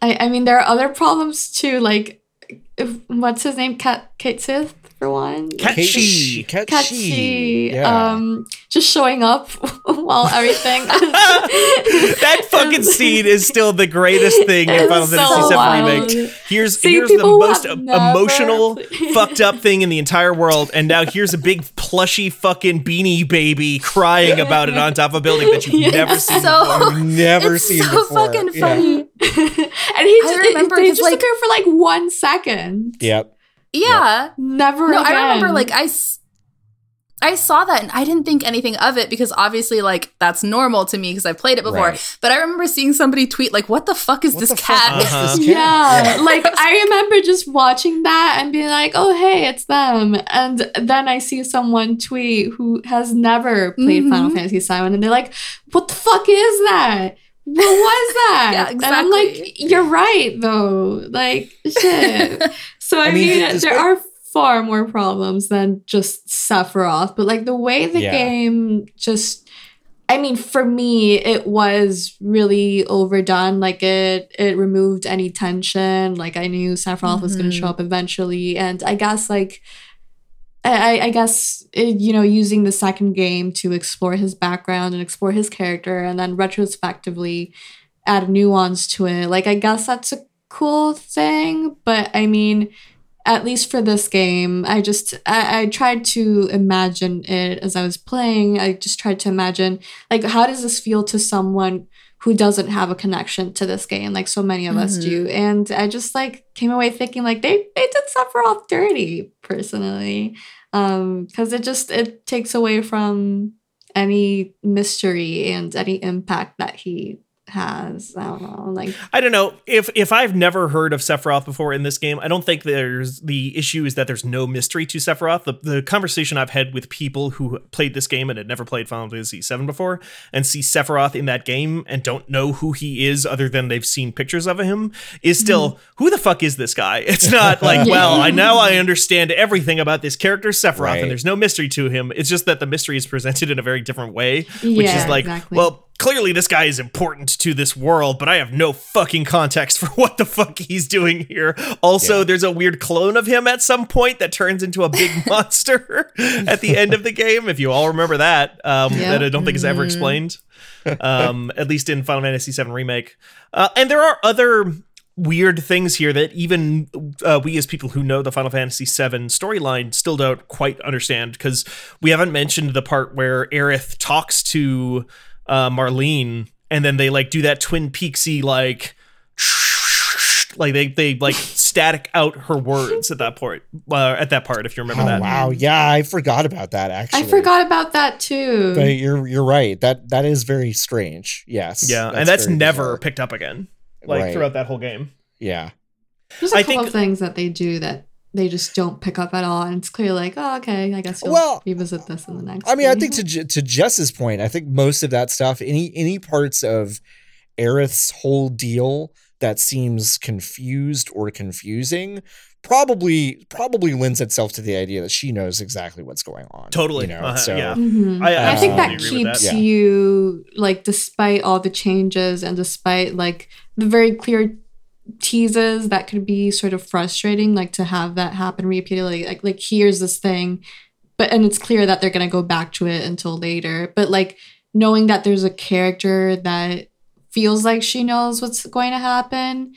Speaker 3: I, I mean there are other problems too, like if, what's his name? Cat Cait Sith for one.
Speaker 1: Catchy.
Speaker 2: Catchy.
Speaker 3: Catchy.
Speaker 2: Yeah.
Speaker 3: Um just showing up <laughs> while everything <laughs>
Speaker 1: that fucking scene is still the greatest thing in
Speaker 3: It's
Speaker 1: Final
Speaker 3: so
Speaker 1: Fantasy VII remake. Here's
Speaker 3: See,
Speaker 1: here's the most
Speaker 3: have never
Speaker 1: emotional, <laughs> fucked up thing in the entire world, and now here's a big plushy fucking beanie baby crying about it on top of a building that you've
Speaker 3: Yeah.
Speaker 1: never seen
Speaker 4: So-
Speaker 1: before.
Speaker 2: I've never
Speaker 4: it's
Speaker 2: seen
Speaker 4: so
Speaker 2: before.
Speaker 4: fucking
Speaker 2: Yeah.
Speaker 4: funny
Speaker 3: and he just,
Speaker 4: remember
Speaker 3: they
Speaker 4: 'cause,
Speaker 3: just
Speaker 4: like-
Speaker 3: appear for like one second.
Speaker 2: Yep.
Speaker 4: Yeah
Speaker 3: Never
Speaker 4: no
Speaker 3: again.
Speaker 4: i remember like I. I saw that and I didn't think anything of it because obviously, like, that's normal to me because I've played it before.
Speaker 2: Right.
Speaker 4: But I remember seeing somebody tweet, like, what the fuck is
Speaker 2: What
Speaker 4: this
Speaker 2: the fuck
Speaker 4: cat?
Speaker 1: Uh-huh.
Speaker 2: this <laughs> cat?
Speaker 3: Yeah, <laughs> like I remember just watching that and being like, "Oh, hey, it's them." And then I see someone tweet who has never played
Speaker 4: Mhm.
Speaker 3: Final Fantasy VII, and they're like, "What the fuck is that? What was <laughs> that?"
Speaker 4: Yeah, exactly.
Speaker 3: And I'm like, "You're right, though. Like, shit." So I,
Speaker 2: I mean,
Speaker 3: mean, there are far more problems than just Sephiroth, but like the way the
Speaker 2: Yeah.
Speaker 3: game just I mean, for me, it was really overdone. Like it, it removed any tension. Like I knew Sephiroth was going to show mm-hmm. up eventually, and I guess like, I, I guess it, you know, using the second game to explore his background and explore his character, and then retrospectively add nuance to it. Like I guess that's a cool thing, but I mean, at least for this game, I just I, I tried to imagine it as I was playing. I just tried to imagine like how does this feel to someone who doesn't have a connection to this game like so many of us
Speaker 4: Mhm.
Speaker 3: do. And I just like came away thinking like they they did Sephiroth dirty personally. Um cuz it just it takes away from any mystery and any impact that he has. I don't know. Like
Speaker 1: I don't know if if I've never heard of Sephiroth before in this game. I don't think there's the issue is that there's no mystery to Sephiroth. The, the conversation I've had with people who played this game and had never played Final Fantasy VII before and see Sephiroth in that game and don't know who he is other than they've seen pictures of him is still mm-hmm. who the fuck is this guy? It's not <laughs> like well I now I understand everything about this character Sephiroth
Speaker 2: Right.
Speaker 1: and there's no mystery to him. It's just that the mystery is presented in a very different way, which
Speaker 3: Yeah,
Speaker 1: is like
Speaker 3: exactly.
Speaker 1: well clearly this guy is important to this world, but I have no fucking context for <laughs> what the fuck he's doing here. Also,
Speaker 2: Yeah.
Speaker 1: there's a weird clone of him at some point that turns into a big <laughs> monster <laughs> at the end of the game. If you all remember that, um,
Speaker 3: Yeah.
Speaker 1: that I don't think is ever
Speaker 4: Mhm.
Speaker 1: explained, um, at least in Final Fantasy VII Remake. Uh, and there are other weird things here that even uh, we as people who know the Final Fantasy VII storyline still don't quite understand because we haven't mentioned the part where Aerith talks to uh, Marlene and then they like do that Twin Peaksy like like they they like static out her words at that point uh, at that part if you remember
Speaker 2: Oh,
Speaker 1: that
Speaker 2: wow, yeah, I forgot about that actually.
Speaker 3: I forgot about that too.
Speaker 2: But you're you're right. That that is very strange. Yes.
Speaker 1: yeah and that's never
Speaker 2: bizarre.
Speaker 1: picked up again like
Speaker 2: Right.
Speaker 1: throughout that whole game
Speaker 2: Yeah.
Speaker 3: There's a
Speaker 1: I
Speaker 3: couple
Speaker 1: think-
Speaker 3: of things that they do that they just don't pick up at all, and it's clear like, oh, okay, I guess we'll,
Speaker 2: Well,
Speaker 3: revisit this in the next.
Speaker 2: I mean, I think to to Jess's point, I think most of that stuff, any any parts of Aerith's whole deal that seems confused or confusing, probably probably lends itself to the idea that she knows exactly what's going on.
Speaker 1: Totally.
Speaker 2: You know,
Speaker 1: Uh-huh,
Speaker 2: so
Speaker 1: yeah.
Speaker 3: Mhm.
Speaker 1: I,
Speaker 3: I think that
Speaker 1: absolutely agree with
Speaker 3: keeps
Speaker 2: Yeah.
Speaker 3: you like, despite all the changes and despite like the very clear teases that could be sort of frustrating, like to have that happen repeatedly. Like, like here's this thing, but and it's clear that they're gonna go back to it until later. But like knowing that there's a character that feels like she knows what's going to happen,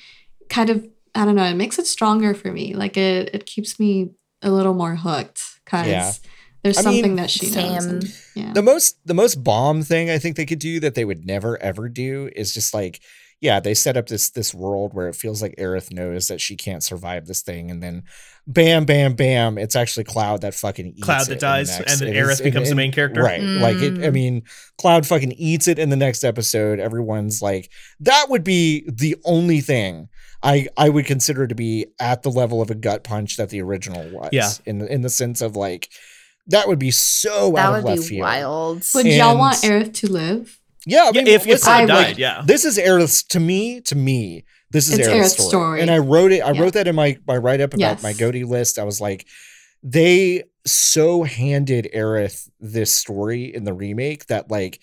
Speaker 3: kind of I don't know, it makes it stronger for me. Like it it keeps me a little more hooked because
Speaker 2: Yeah.
Speaker 3: there's
Speaker 2: I mean,
Speaker 3: something that she knows. And- yeah.
Speaker 2: the most the most bomb thing I think they could do that they would never ever do is just like yeah they set up this this world where it feels like Aerith knows that she can't survive this thing and then bam bam bam it's actually Cloud that fucking eats
Speaker 1: Cloud
Speaker 2: it
Speaker 1: that
Speaker 2: in the
Speaker 1: dies,
Speaker 2: next-
Speaker 1: and then
Speaker 2: it is-
Speaker 1: Aerith becomes the
Speaker 2: and-
Speaker 1: main character.
Speaker 2: right like it I
Speaker 4: Mm.
Speaker 2: mean Cloud fucking eats it in the next episode everyone's like that would be the only thing I I would consider to be at the level of a gut punch that the original was
Speaker 1: Yeah.
Speaker 2: in the, in the sense of like that would be so
Speaker 4: that
Speaker 2: out
Speaker 4: would
Speaker 2: of left
Speaker 4: be
Speaker 2: field
Speaker 4: wild.
Speaker 3: Would y'all want Aerith to live?
Speaker 2: Yeah, I
Speaker 1: Yeah,
Speaker 2: mean,
Speaker 1: if, if
Speaker 2: listen,
Speaker 3: I
Speaker 1: died,
Speaker 3: would-
Speaker 1: yeah.
Speaker 2: this is Aerith's to me. To me, this is
Speaker 3: It's
Speaker 2: Aerith's,
Speaker 3: Aerith's
Speaker 2: story.
Speaker 3: story.
Speaker 2: and I wrote it. I
Speaker 3: Yeah.
Speaker 2: wrote that in my my write up about
Speaker 3: Yes.
Speaker 2: my Goaty list. I was like, they so handed Aerith this story in the remake that like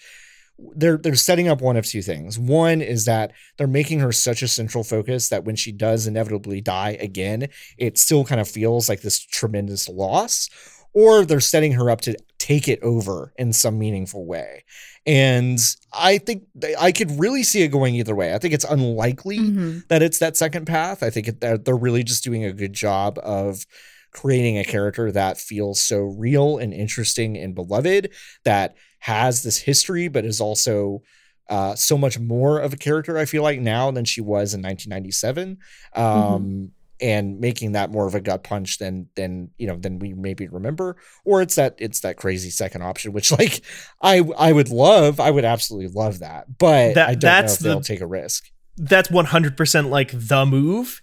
Speaker 2: they're they're setting up one of two things. One is that they're making her such a central focus that when she does inevitably die again, it still kind of feels like this tremendous loss. Or they're setting her up to take it over in some meaningful way. And I think I could really see it going either way. I think it's unlikely
Speaker 4: Mhm.
Speaker 2: that it's that second path. I think it, that they're really just doing a good job of creating a character that feels so real and interesting and beloved that has this history, but is also uh, so much more of a character. I feel like now than she was in 1997, um, and making that more of a gut punch than than you know than we maybe remember. Or it's that it's that crazy second option, which <laughs> like I I would love, I would absolutely love that, but
Speaker 1: That-
Speaker 2: I don't
Speaker 1: that's
Speaker 2: know if
Speaker 1: the-
Speaker 2: they'll take a risk.
Speaker 1: That's 100% like the move.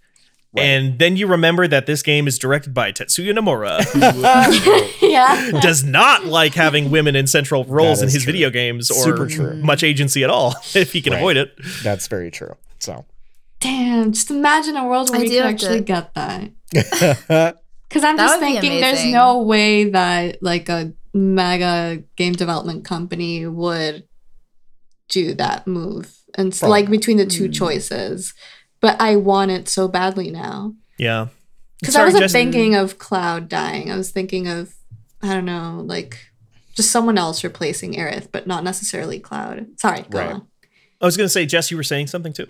Speaker 2: Right.
Speaker 1: And then you remember that this game is directed by Tetsuya Nomura, <laughs> who <laughs>
Speaker 3: yeah.
Speaker 1: does not like having women in central roles in his
Speaker 2: true.
Speaker 1: video games or
Speaker 2: Super true.
Speaker 1: much agency at all, if he can
Speaker 2: Right.
Speaker 1: avoid it.
Speaker 2: That's very true. So
Speaker 3: Damn, just imagine a world where
Speaker 4: I
Speaker 3: we
Speaker 4: do
Speaker 3: could actually
Speaker 4: to-
Speaker 3: get that. <laughs> Because I'm
Speaker 4: That
Speaker 3: just thinking there's no way that like a mega game development company would do that move. And s-
Speaker 2: Probably
Speaker 3: like between the two
Speaker 4: Mm.
Speaker 3: choices. But I want it so badly now.
Speaker 1: Yeah.
Speaker 3: Because I wasn't
Speaker 1: Jess-
Speaker 3: thinking of Cloud dying. I was thinking of, I don't know, like just someone else replacing Aerith, but not necessarily Cloud. Sorry, go
Speaker 2: Right.
Speaker 3: on.
Speaker 1: I was going to say, Jess, you were saying something too.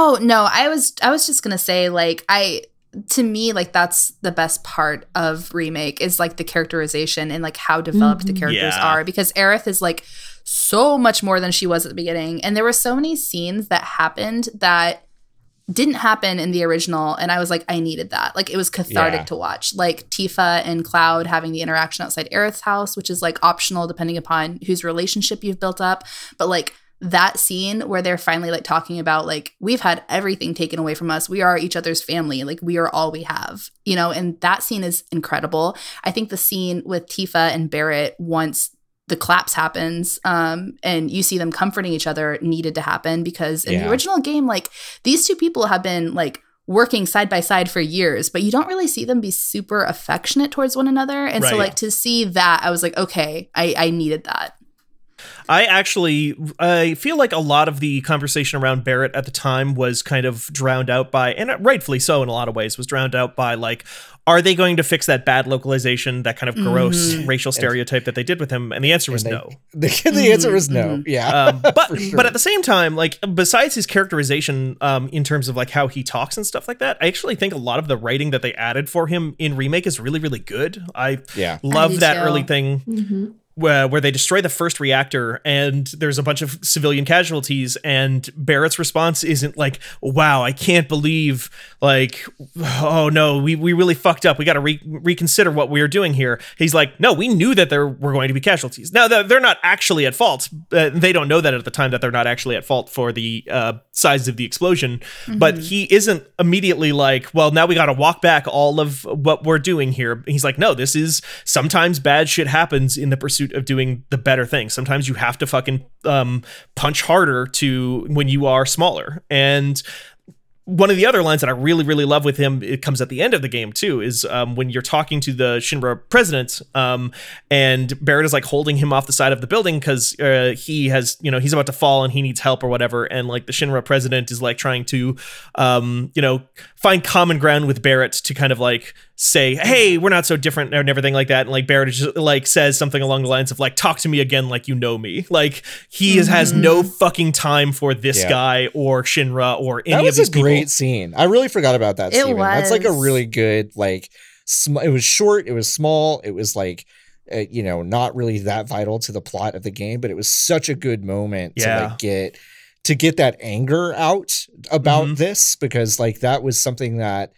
Speaker 4: Oh no, I was I was just gonna say like I to me like that's the best part of remake is like the characterization and like how developed the
Speaker 3: Mhm.
Speaker 4: characters
Speaker 1: Yeah.
Speaker 4: are because Aerith is like so much more than she was at the beginning and there were so many scenes that happened that didn't happen in the original and I was like I needed that like it was cathartic
Speaker 2: Yeah.
Speaker 4: to watch like Tifa and Cloud having the interaction outside Aerith's house which is like optional depending upon whose relationship you've built up but like that scene where they're finally like talking about like we've had everything taken away from us. We are each other's family. Like we are all we have you know? And that scene is incredible. I think the scene with tifa and barrett once the collapse happens um, and you see them comforting each other needed to happen because in
Speaker 2: Yeah.
Speaker 4: the original game like these two people have been like working side by side for years but you don't really see them be super affectionate towards one another. And so
Speaker 1: Right.
Speaker 4: like to see that i was like okay i i needed that
Speaker 1: I actually I feel like a lot of the conversation around Barrett at the time was kind of drowned out by and rightfully so in a lot of ways was drowned out by like are they going to fix that bad localization that kind of gross
Speaker 4: Mhm.
Speaker 1: racial stereotype that they did with him and the answer was
Speaker 2: they-
Speaker 1: no. <laughs>
Speaker 2: The, the answer was no.
Speaker 4: Mhm,
Speaker 2: Yeah.
Speaker 1: um, <laughs> but
Speaker 2: sure.
Speaker 1: but at the same time, like besides his characterization, um, in terms of like how he talks and stuff like that, I actually think a lot of the writing that they added for him in remake is really really good. I
Speaker 2: yeah.
Speaker 1: love
Speaker 4: do
Speaker 1: that
Speaker 4: too.
Speaker 1: early thing
Speaker 3: Mhm.
Speaker 1: Where, where they destroy the first reactor and there's a bunch of civilian casualties and Barrett's response isn't like wow I can't believe like oh no we, we really fucked up. We got to re- reconsider what we are doing here. He's like no we knew that there were going to be casualties. Now they're not actually at fault. Uh, they don't know that at the time that they're not actually at fault for the uh, size of the explosion but he isn't immediately like well now we got to walk back all of what we're doing here. He's like no this is sometimes bad shit happens in the pursuit of doing the better thing sometimes you have to fucking um, punch harder to when you are smaller. And one of the other lines that I really, really love with him, it comes at the end of the game too, is um, when you're talking to the Shinra president, um, and Barrett is like holding him off the side of the building because uh, he has, you know, he's about to fall and he needs help or whatever, and like the Shinra president is like trying to, um, you know, find common ground with Barrett to kind of like say, hey, we're not so different and everything like that, and like Barrett just like says something along the lines of like, talk to me again like you know me, like he is, has no fucking time for this
Speaker 2: Yeah.
Speaker 1: guy or Shinra or any
Speaker 2: That
Speaker 1: of
Speaker 2: was
Speaker 1: these
Speaker 2: a
Speaker 1: people.
Speaker 2: great scene. I really forgot about that.
Speaker 4: It
Speaker 2: Steven. That's like a really good like. Sm- it was short. It was small. It was like. Uh, you know, not really that vital to the plot of the game, but it was such a good moment to like get to get that anger out about
Speaker 1: Mhm.
Speaker 2: this because like that was something that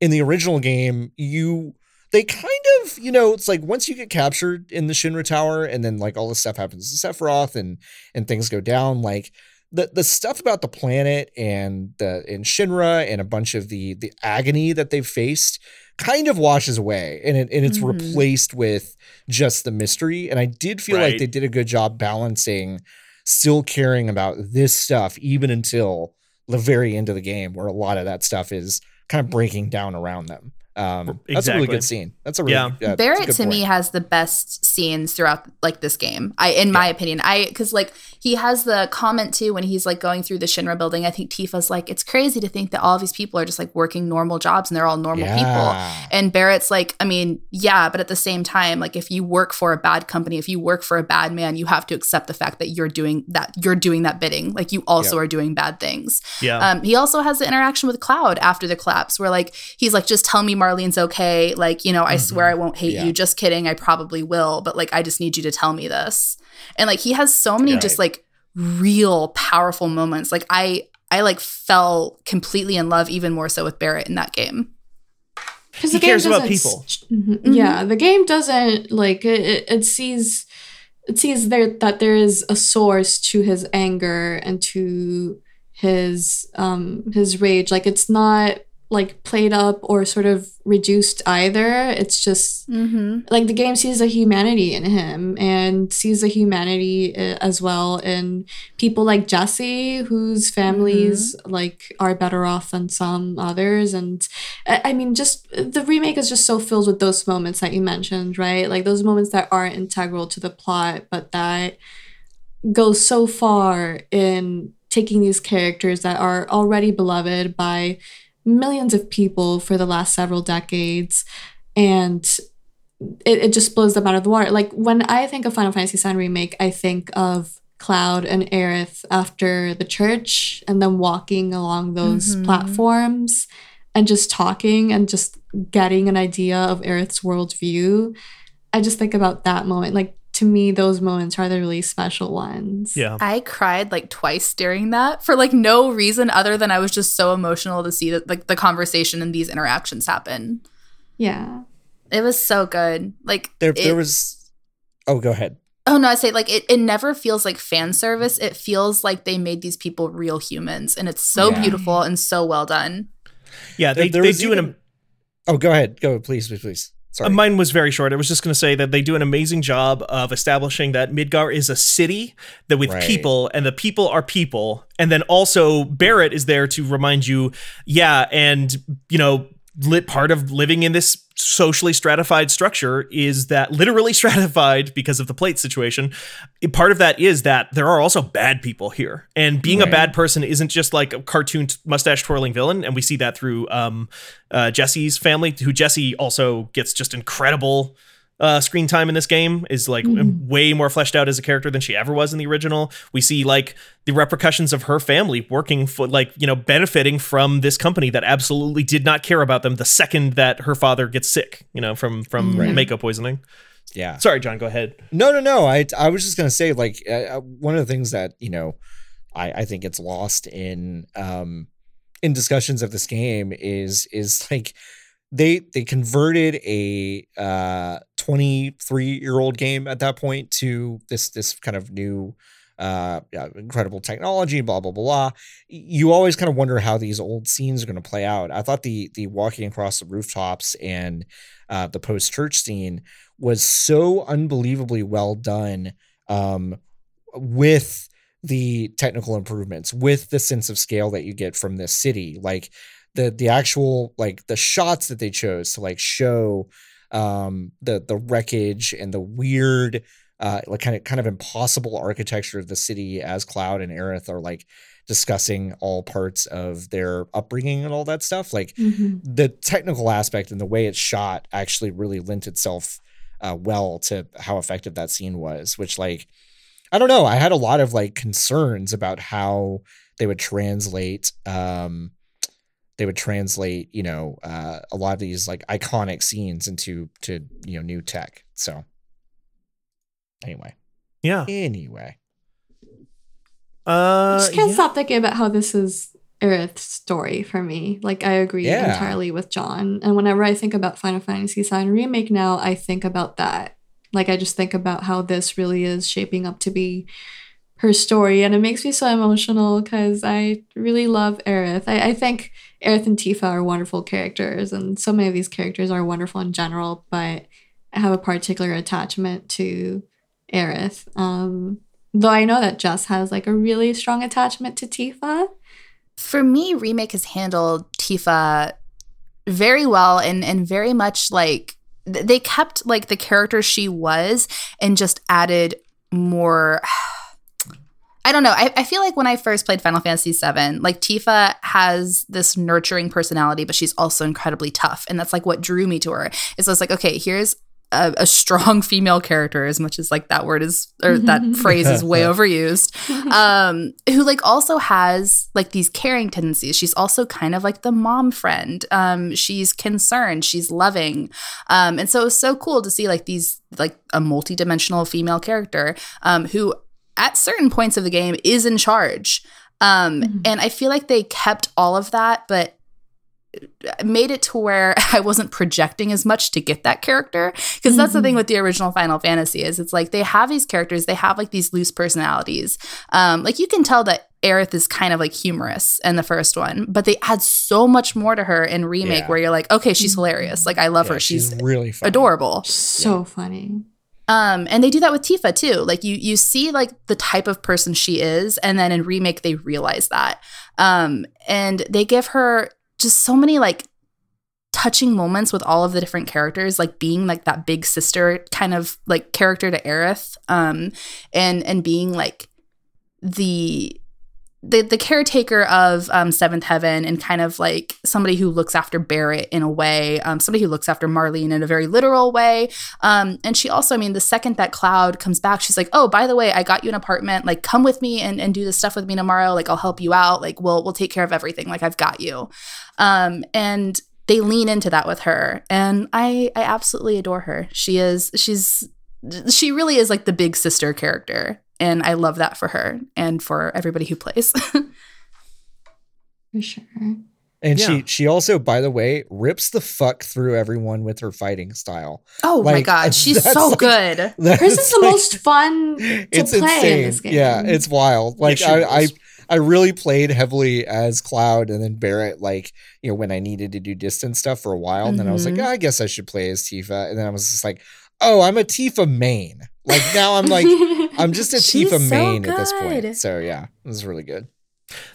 Speaker 2: in the original game you they kind of you know it's like once you get captured in the Shinra Tower and then like all this stuff happens to Sephiroth and and things go down like the the stuff about the planet and the and Shinra and a bunch of the the agony that they've faced kind of washes away and it, and it's
Speaker 4: Mhm.
Speaker 2: replaced with just the mystery and I did feel like they did a good job balancing still caring about this stuff even until the very end of the game where a lot of that stuff is kind of breaking down around them um that's a really good scene that's a really
Speaker 1: Yeah.
Speaker 2: yeah, that's a
Speaker 4: Barrett
Speaker 2: good
Speaker 4: to me has the best scenes throughout like this game. I in my opinion. I cuz like he has the comment too when he's like going through the Shinra building. I think Tifa's like it's crazy to think that all of these people are just like working normal jobs and they're all normal people. And Barrett's like, I mean, yeah, but at the same time, like if you work for a bad company, if you work for a bad man, you have to accept the fact that you're doing that you're doing that bidding. Like you also
Speaker 2: Yeah.
Speaker 4: are doing bad things.
Speaker 1: Yeah.
Speaker 4: Um, he also has the interaction with Cloud after the collapse, where like he's like, just tell me Marlene's okay. Like, you know, I swear I won't hate
Speaker 2: Yeah.
Speaker 4: you. Just kidding. I probably will, but like I just need you to tell me this. And like he has so many
Speaker 2: Right.
Speaker 4: just like real powerful moments. Like I I like fell completely in love even more so with Barrett in that game.
Speaker 3: Because
Speaker 1: He cares about people.
Speaker 3: Mhm. Yeah, the game doesn't like it, it. It sees it sees there that there is a source to his anger and to his um his rage. Like it's not like played up or sort of reduced either. It's just
Speaker 4: Mm-hmm.
Speaker 3: like the game sees a humanity in him and sees a humanity uh, as well in people like Jesse, whose families like are better off than some others. And I I mean, just the remake is just so filled with those moments that you mentioned, right? Like those moments that aren't integral to the plot, but that go so far in taking these characters that are already beloved by millions of people for the last several decades and it, it just blows them out of the water. Like when I think of Final Fantasy VII Remake, I think of Cloud and Aerith after the church and then walking along those
Speaker 4: Mhm.
Speaker 3: platforms and just talking and just getting an idea of Aerith's worldview. I just think about that moment. Like to me, those moments are the really special ones.
Speaker 1: Yeah.
Speaker 4: I cried like twice during that for like no reason other than I was just so emotional to see that like the conversation and these interactions happen.
Speaker 3: Yeah.
Speaker 4: It was so good. Like
Speaker 2: There,
Speaker 4: it-
Speaker 2: there was. Oh, go ahead.
Speaker 4: Oh no, I say like it, it never feels like fan service. It feels like they made these people real humans and it's so
Speaker 2: Yeah.
Speaker 4: beautiful and so well done.
Speaker 1: Yeah, they,
Speaker 2: There- there
Speaker 1: they
Speaker 2: was
Speaker 1: do an
Speaker 2: Oh, go ahead. Go, please, please, please. Sorry.
Speaker 1: Mine was very short. I was just going to say that they do an amazing job of establishing that Midgar is a city that with
Speaker 2: Right.
Speaker 1: people, and the people are people, and then also Barrett is there to remind you, yeah, and you know, lit part of living in this socially stratified structure is that literally <laughs> stratified because of the plate situation. Part of that is that there are also bad people here, and being a bad person isn't just like a cartoon mustache twirling villain, and we see that through um, uh, Jesse's family, who Jesse also gets just incredible uh, screen time in this game is like
Speaker 3: Mhm.
Speaker 1: way more fleshed out as a character than she ever was in the original. We see like the repercussions of her family working for like you know benefiting from this company that absolutely did not care about them the second that her father gets sick, you know, from from
Speaker 3: Right.
Speaker 1: Mako poisoning.
Speaker 2: yeah.
Speaker 1: Sorry, John, go ahead.
Speaker 2: No, no, no. I I was just gonna say like uh, uh, one of the things that you know I I think it's lost in um in discussions of this game is is like they they converted a uh 23 year old game at that point to this this kind of new uh incredible technology blah blah blah blah you always kind of wonder how these old scenes are going to play out i thought the the walking across the rooftops and uh the post church scene was so unbelievably well done um, with the technical improvements, with the sense of scale that you get from this city. Like the the actual like the shots that they chose to like show um, the the wreckage and the weird uh, like kind of kind of impossible architecture of the city as Cloud and Aerith are like discussing all parts of their upbringing and all that stuff. Like
Speaker 3: Mhm.
Speaker 2: the technical aspect and the way it's shot actually really lent itself uh, well to how effective that scene was which like i don't know i had a lot of like concerns about how they would translate um they would translate you know uh, a lot of these like iconic scenes into to you know new tech so anyway
Speaker 1: Yeah.
Speaker 2: anyway
Speaker 3: I
Speaker 1: Uh,
Speaker 3: just can't
Speaker 1: yeah.
Speaker 3: stop thinking about how this is Aerith's story for me. Like I agree
Speaker 2: Yeah.
Speaker 3: entirely with John. And whenever I think about Final Fantasy VII Remake now, I think about that. Like I just think about how this really is shaping up to be her story. And it makes me so emotional because I really love Aerith. I, I think Aerith and Tifa are wonderful characters, and so many of these characters are wonderful in general, but I have a particular attachment to Aerith. Um, though I know that Jess has like a really strong attachment to Tifa.
Speaker 4: For me, remake has handled Tifa very well and and very much like th- they kept like the character she was and just added more I don't know. I, I feel like when I first played Final Fantasy VII, like Tifa has this nurturing personality, but she's also incredibly tough. And that's like what drew me to her. Is I was like, okay, here's a, a strong female character, as much as like that word is or <laughs> that phrase is way <laughs> overused um who like also has like these caring tendencies she's also kind of like the mom friend um she's concerned she's loving um and so it was so cool to see like these like a multi-dimensional female character um who at certain points of the game is in charge um
Speaker 3: Mhm.
Speaker 4: and i feel like they kept all of that but made it to where <laughs> I wasn't projecting as much to get that character because that's the thing with the original Final Fantasy is it's like they have these characters they have like these loose personalities um like you can tell that Aerith is kind of like humorous in the first one but they add so much more to her in remake
Speaker 2: Yeah.
Speaker 4: where you're like okay she's
Speaker 3: Mhm.
Speaker 4: hilarious like I love
Speaker 2: Yeah,
Speaker 4: her she's,
Speaker 2: really funny.
Speaker 4: adorable
Speaker 3: so funny.
Speaker 4: Um, and they do that with Tifa too. Like you, you see like the type of person she is, and then in remake they realize that, um, and they give her just so many like touching moments with all of the different characters, like being like that big sister kind of like character to Aerith, um, and and being like the the the caretaker of um, Seventh Heaven and kind of like somebody who looks after Barrett in a way, um, somebody who looks after Marlene in a very literal way. Um, and she also, I mean, the second that Cloud comes back, she's like, "Oh, by the way, I got you an apartment. Like, come with me and, and do this stuff with me tomorrow. Like, I'll help you out. Like, we'll we'll take care of everything. Like, I've got you." Um, and they lean into that with her, and I I absolutely adore her. She is she's she really is like the big sister character and I love that for her and for everybody who plays. <laughs>
Speaker 3: For sure.
Speaker 2: And
Speaker 1: Yeah.
Speaker 2: she she also, by the way, rips the fuck through everyone with her fighting style.
Speaker 4: oh my god, <laughs> she's so
Speaker 2: like-
Speaker 4: good. <laughs>
Speaker 2: That
Speaker 3: Hers
Speaker 2: is
Speaker 3: is the
Speaker 2: like-
Speaker 3: most fun to
Speaker 2: it's
Speaker 3: play
Speaker 2: insane.
Speaker 3: in this game.
Speaker 2: Yeah, it's wild. Like
Speaker 1: she
Speaker 2: I, I. I really played heavily as Cloud and then Barrett, like, you know, when I needed to do distance stuff for a while. And then I was like. "Ah, I guess I should play as Tifa. And then I was just like, oh, I'm a Tifa main. Like now I'm like, <laughs> I'm just a
Speaker 4: She's
Speaker 2: Tifa
Speaker 4: so
Speaker 2: main at this point. So yeah, it was really good.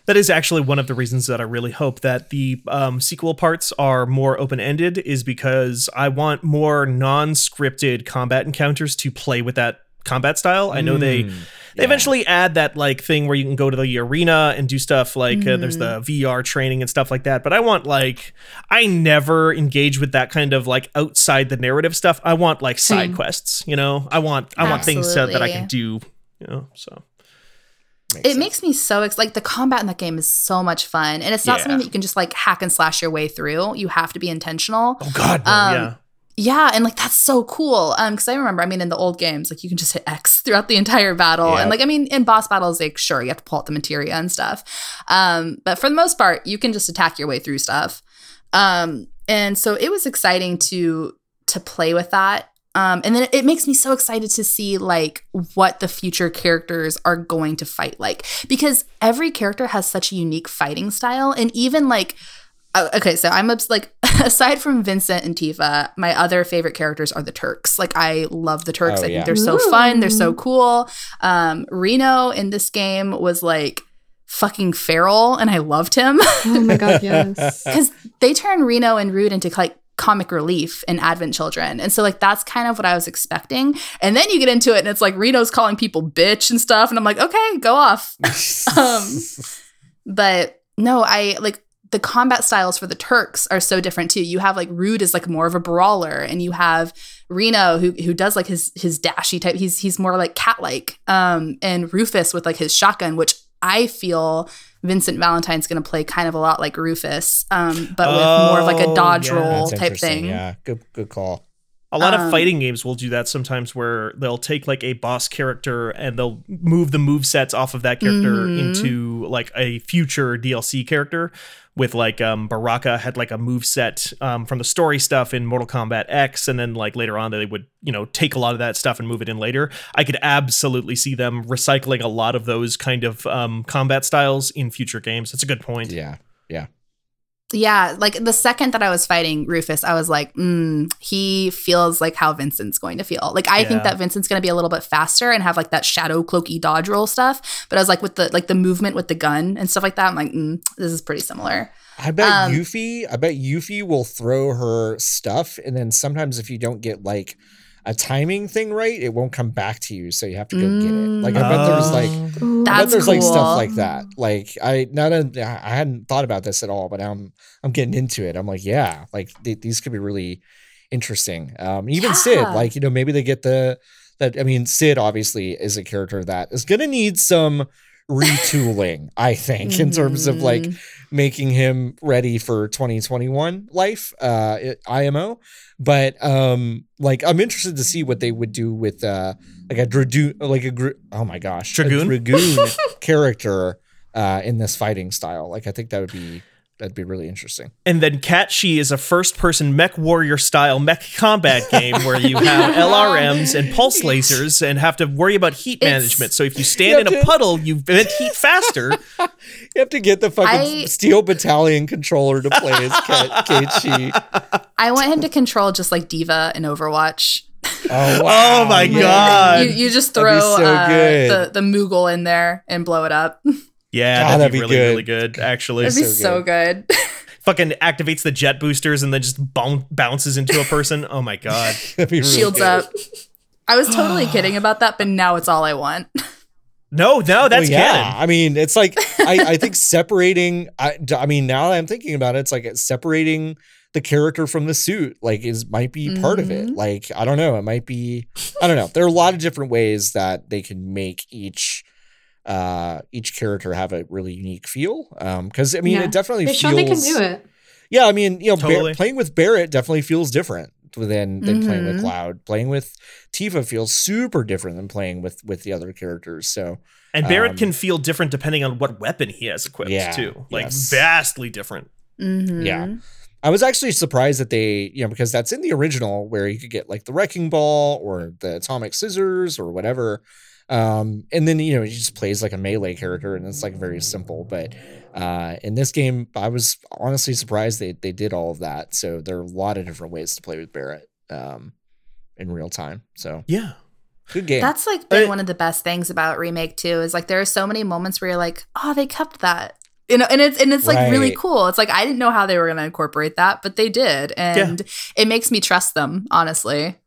Speaker 1: That is actually one of the reasons that I really hope that the um, sequel parts are more open ended, is because I want more non scripted combat encounters to play with that combat style. I know they.
Speaker 2: Mm,
Speaker 1: They
Speaker 2: yeah.
Speaker 1: eventually add that like thing where you can go to the arena and do stuff like uh, there's the
Speaker 2: Mm-hmm.
Speaker 1: VR training and stuff like that. But I want like I never engage with that kind of like outside the narrative stuff. I want like side
Speaker 3: Same.
Speaker 1: quests. You know, I want I want things so that I can do. You know, so
Speaker 2: Makes
Speaker 4: It
Speaker 2: sense.
Speaker 4: makes me so ex- like the combat in that game is so much fun, and it's not
Speaker 1: Yeah.
Speaker 4: something that you can just like hack and slash your way through. You have to be intentional.
Speaker 1: oh god, no,
Speaker 4: Um,
Speaker 1: yeah.
Speaker 4: Yeah, and like that's so cool. Um, because I remember, I mean, in the old games, like you can just hit X <laughs> throughout the entire battle,
Speaker 2: Yeah.
Speaker 4: and like I mean, in boss battles, like sure you have to pull out the materia and stuff. Um, but for the most part, you can just attack your way through stuff. Um, and so it was exciting to to play with that. Um, and then it, it makes me so excited to see like what the future characters are going to fight like because every character has such a unique fighting style, and even like Oh, okay, so I'm obs- like <laughs> aside from Vincent and Tifa, my other favorite characters are the Turks. Like I love the Turks.
Speaker 2: Oh,
Speaker 4: I
Speaker 2: yeah.
Speaker 4: think they're so fun. They're so cool. Um, Reno in this game was like fucking feral, and I loved him <laughs>
Speaker 3: Oh my god, yes. <laughs>
Speaker 4: because they turn Reno and Rude into like comic relief in Advent Children, and so like that's kind of what I was expecting. And then you get into it, and it's like Reno's calling people bitch and stuff, and I'm like, okay, go off. Um, but no, I like the combat styles for the Turks are so different too. You have like Rude is like more of a brawler, and you have Reno who who does like his his dashy type. He's he's more like cat like. Um, and Rufus with like his shotgun, which I feel Vincent Valentine's going to play kind of a lot like Rufus, um, but with more of like a
Speaker 1: Oh,
Speaker 4: dodge
Speaker 1: yeah.
Speaker 4: roll type thing.
Speaker 2: Yeah, good good call.
Speaker 1: A lot of
Speaker 4: Um,
Speaker 1: fighting games will do that sometimes where they'll take like a boss character and they'll move the move sets off of that character
Speaker 4: Mhm.
Speaker 1: into like a future DLC character with like um Baraka had like a move set um, from the story stuff in Mortal Kombat X and then like later on they would you know take a lot of that stuff and move it in later. I could absolutely see them recycling a lot of those kind of um combat styles in future games. That's a good point.
Speaker 2: Yeah, yeah.
Speaker 4: Yeah, like the second that I was fighting Rufus, I was like, mm, he feels like how Vincent's going to feel. Like I think that Vincent's going to be a little bit faster and have like that shadow cloaky dodge roll stuff. But I was like with the like the movement with the gun and stuff like that. I'm like, mm, this is pretty similar.
Speaker 2: I bet
Speaker 4: Um,
Speaker 2: Yuffie, I bet Yuffie will throw her stuff, and then sometimes if you don't get like a timing thing right, it won't come back to you, so you have to go get it. Like I bet there's like
Speaker 3: Ooh.
Speaker 2: I bet
Speaker 4: That's
Speaker 2: there's like stuff like that. Like I not a, I hadn't thought about this at all, but I'm I'm getting into it. I'm like, yeah, like th- these could be really interesting. Um, even
Speaker 4: Cid,
Speaker 2: like you know, maybe they get the that. I mean, Cid obviously is a character that is gonna need some retooling. I think in terms of like
Speaker 4: Mhm.
Speaker 2: making him ready for 2021 life uh IMO but um like I'm interested to see what they would do with uh like a dragoon like a gr- oh my gosh
Speaker 1: Dragoon?
Speaker 2: a dragoon <laughs> character uh in this fighting style like I think that would be that'd be really interesting
Speaker 1: And then Cait Sith is a first person mech warrior style mech combat game where you <laughs> have LRMs and pulse lasers and have to worry about heat
Speaker 4: It's-
Speaker 1: management. So if you stand
Speaker 2: You
Speaker 1: in a
Speaker 2: to-
Speaker 1: puddle, you vent heat faster. <laughs>
Speaker 2: you have to get the fucking
Speaker 4: I-
Speaker 2: steel battalion controller to play as Kat- Keiichi
Speaker 4: I want him to control just like D.Va in Overwatch.
Speaker 2: oh <laughs>
Speaker 1: Oh my. God.
Speaker 4: You, you just throw
Speaker 2: so
Speaker 4: uh, the the Moogle in there and blow it up.
Speaker 1: Yeah,
Speaker 2: God,
Speaker 1: that'd,
Speaker 2: that'd
Speaker 1: be,
Speaker 2: be
Speaker 1: really,
Speaker 2: good.
Speaker 1: really good, actually.
Speaker 4: That'd be
Speaker 2: so
Speaker 4: so good. <laughs>
Speaker 1: Fucking activates the jet boosters and then just boun- bounces into a person. Oh my <laughs> god.
Speaker 2: Really
Speaker 4: Shields
Speaker 2: good.
Speaker 4: up. I was totally <gasps> kidding about that, but now it's all I want. <laughs>
Speaker 1: No, no, that's
Speaker 2: Well, yeah.
Speaker 1: canon.
Speaker 2: I mean, it's like I, I think separating. I, I mean, now that I'm thinking about it, it's like separating the character from the suit. Like, is might be part of it.
Speaker 4: Mhm.
Speaker 2: Like, I don't know. It might be. I don't know. There are a lot of different ways that they can make each uh each character have a really unique feel um because i mean
Speaker 3: Yeah.
Speaker 2: it definitely
Speaker 3: They
Speaker 2: feels
Speaker 3: show they can do it.
Speaker 2: yeah i mean you know Bar- playing with barrett definitely feels different than than playing with
Speaker 4: Mhm.
Speaker 2: cloud playing with tifa feels super different than playing with with the other characters so
Speaker 1: And Barrett
Speaker 2: Um,
Speaker 1: can feel different depending on what weapon he has equipped
Speaker 2: Yeah,
Speaker 1: too. Like
Speaker 2: yes.
Speaker 1: vastly different.
Speaker 4: Mhm.
Speaker 2: Yeah. I was actually surprised that they, you know, because that's in the original where you could get like the wrecking ball or the atomic scissors or whatever. Um, and then you know, he just plays like a melee character and it's like very simple. But uh in this game, I was honestly surprised they they did all of that. So there are a lot of different ways to play with Barrett um in real time. So
Speaker 1: Yeah.
Speaker 2: good game.
Speaker 4: That's like been
Speaker 1: Uh,
Speaker 4: one of the best things about remake too. Is like there are so many moments where you're like, oh, they kept that. You know, and it's and it's like really cool. It's like I didn't know how they were going to incorporate that, but they did, and it makes me trust them. Honestly,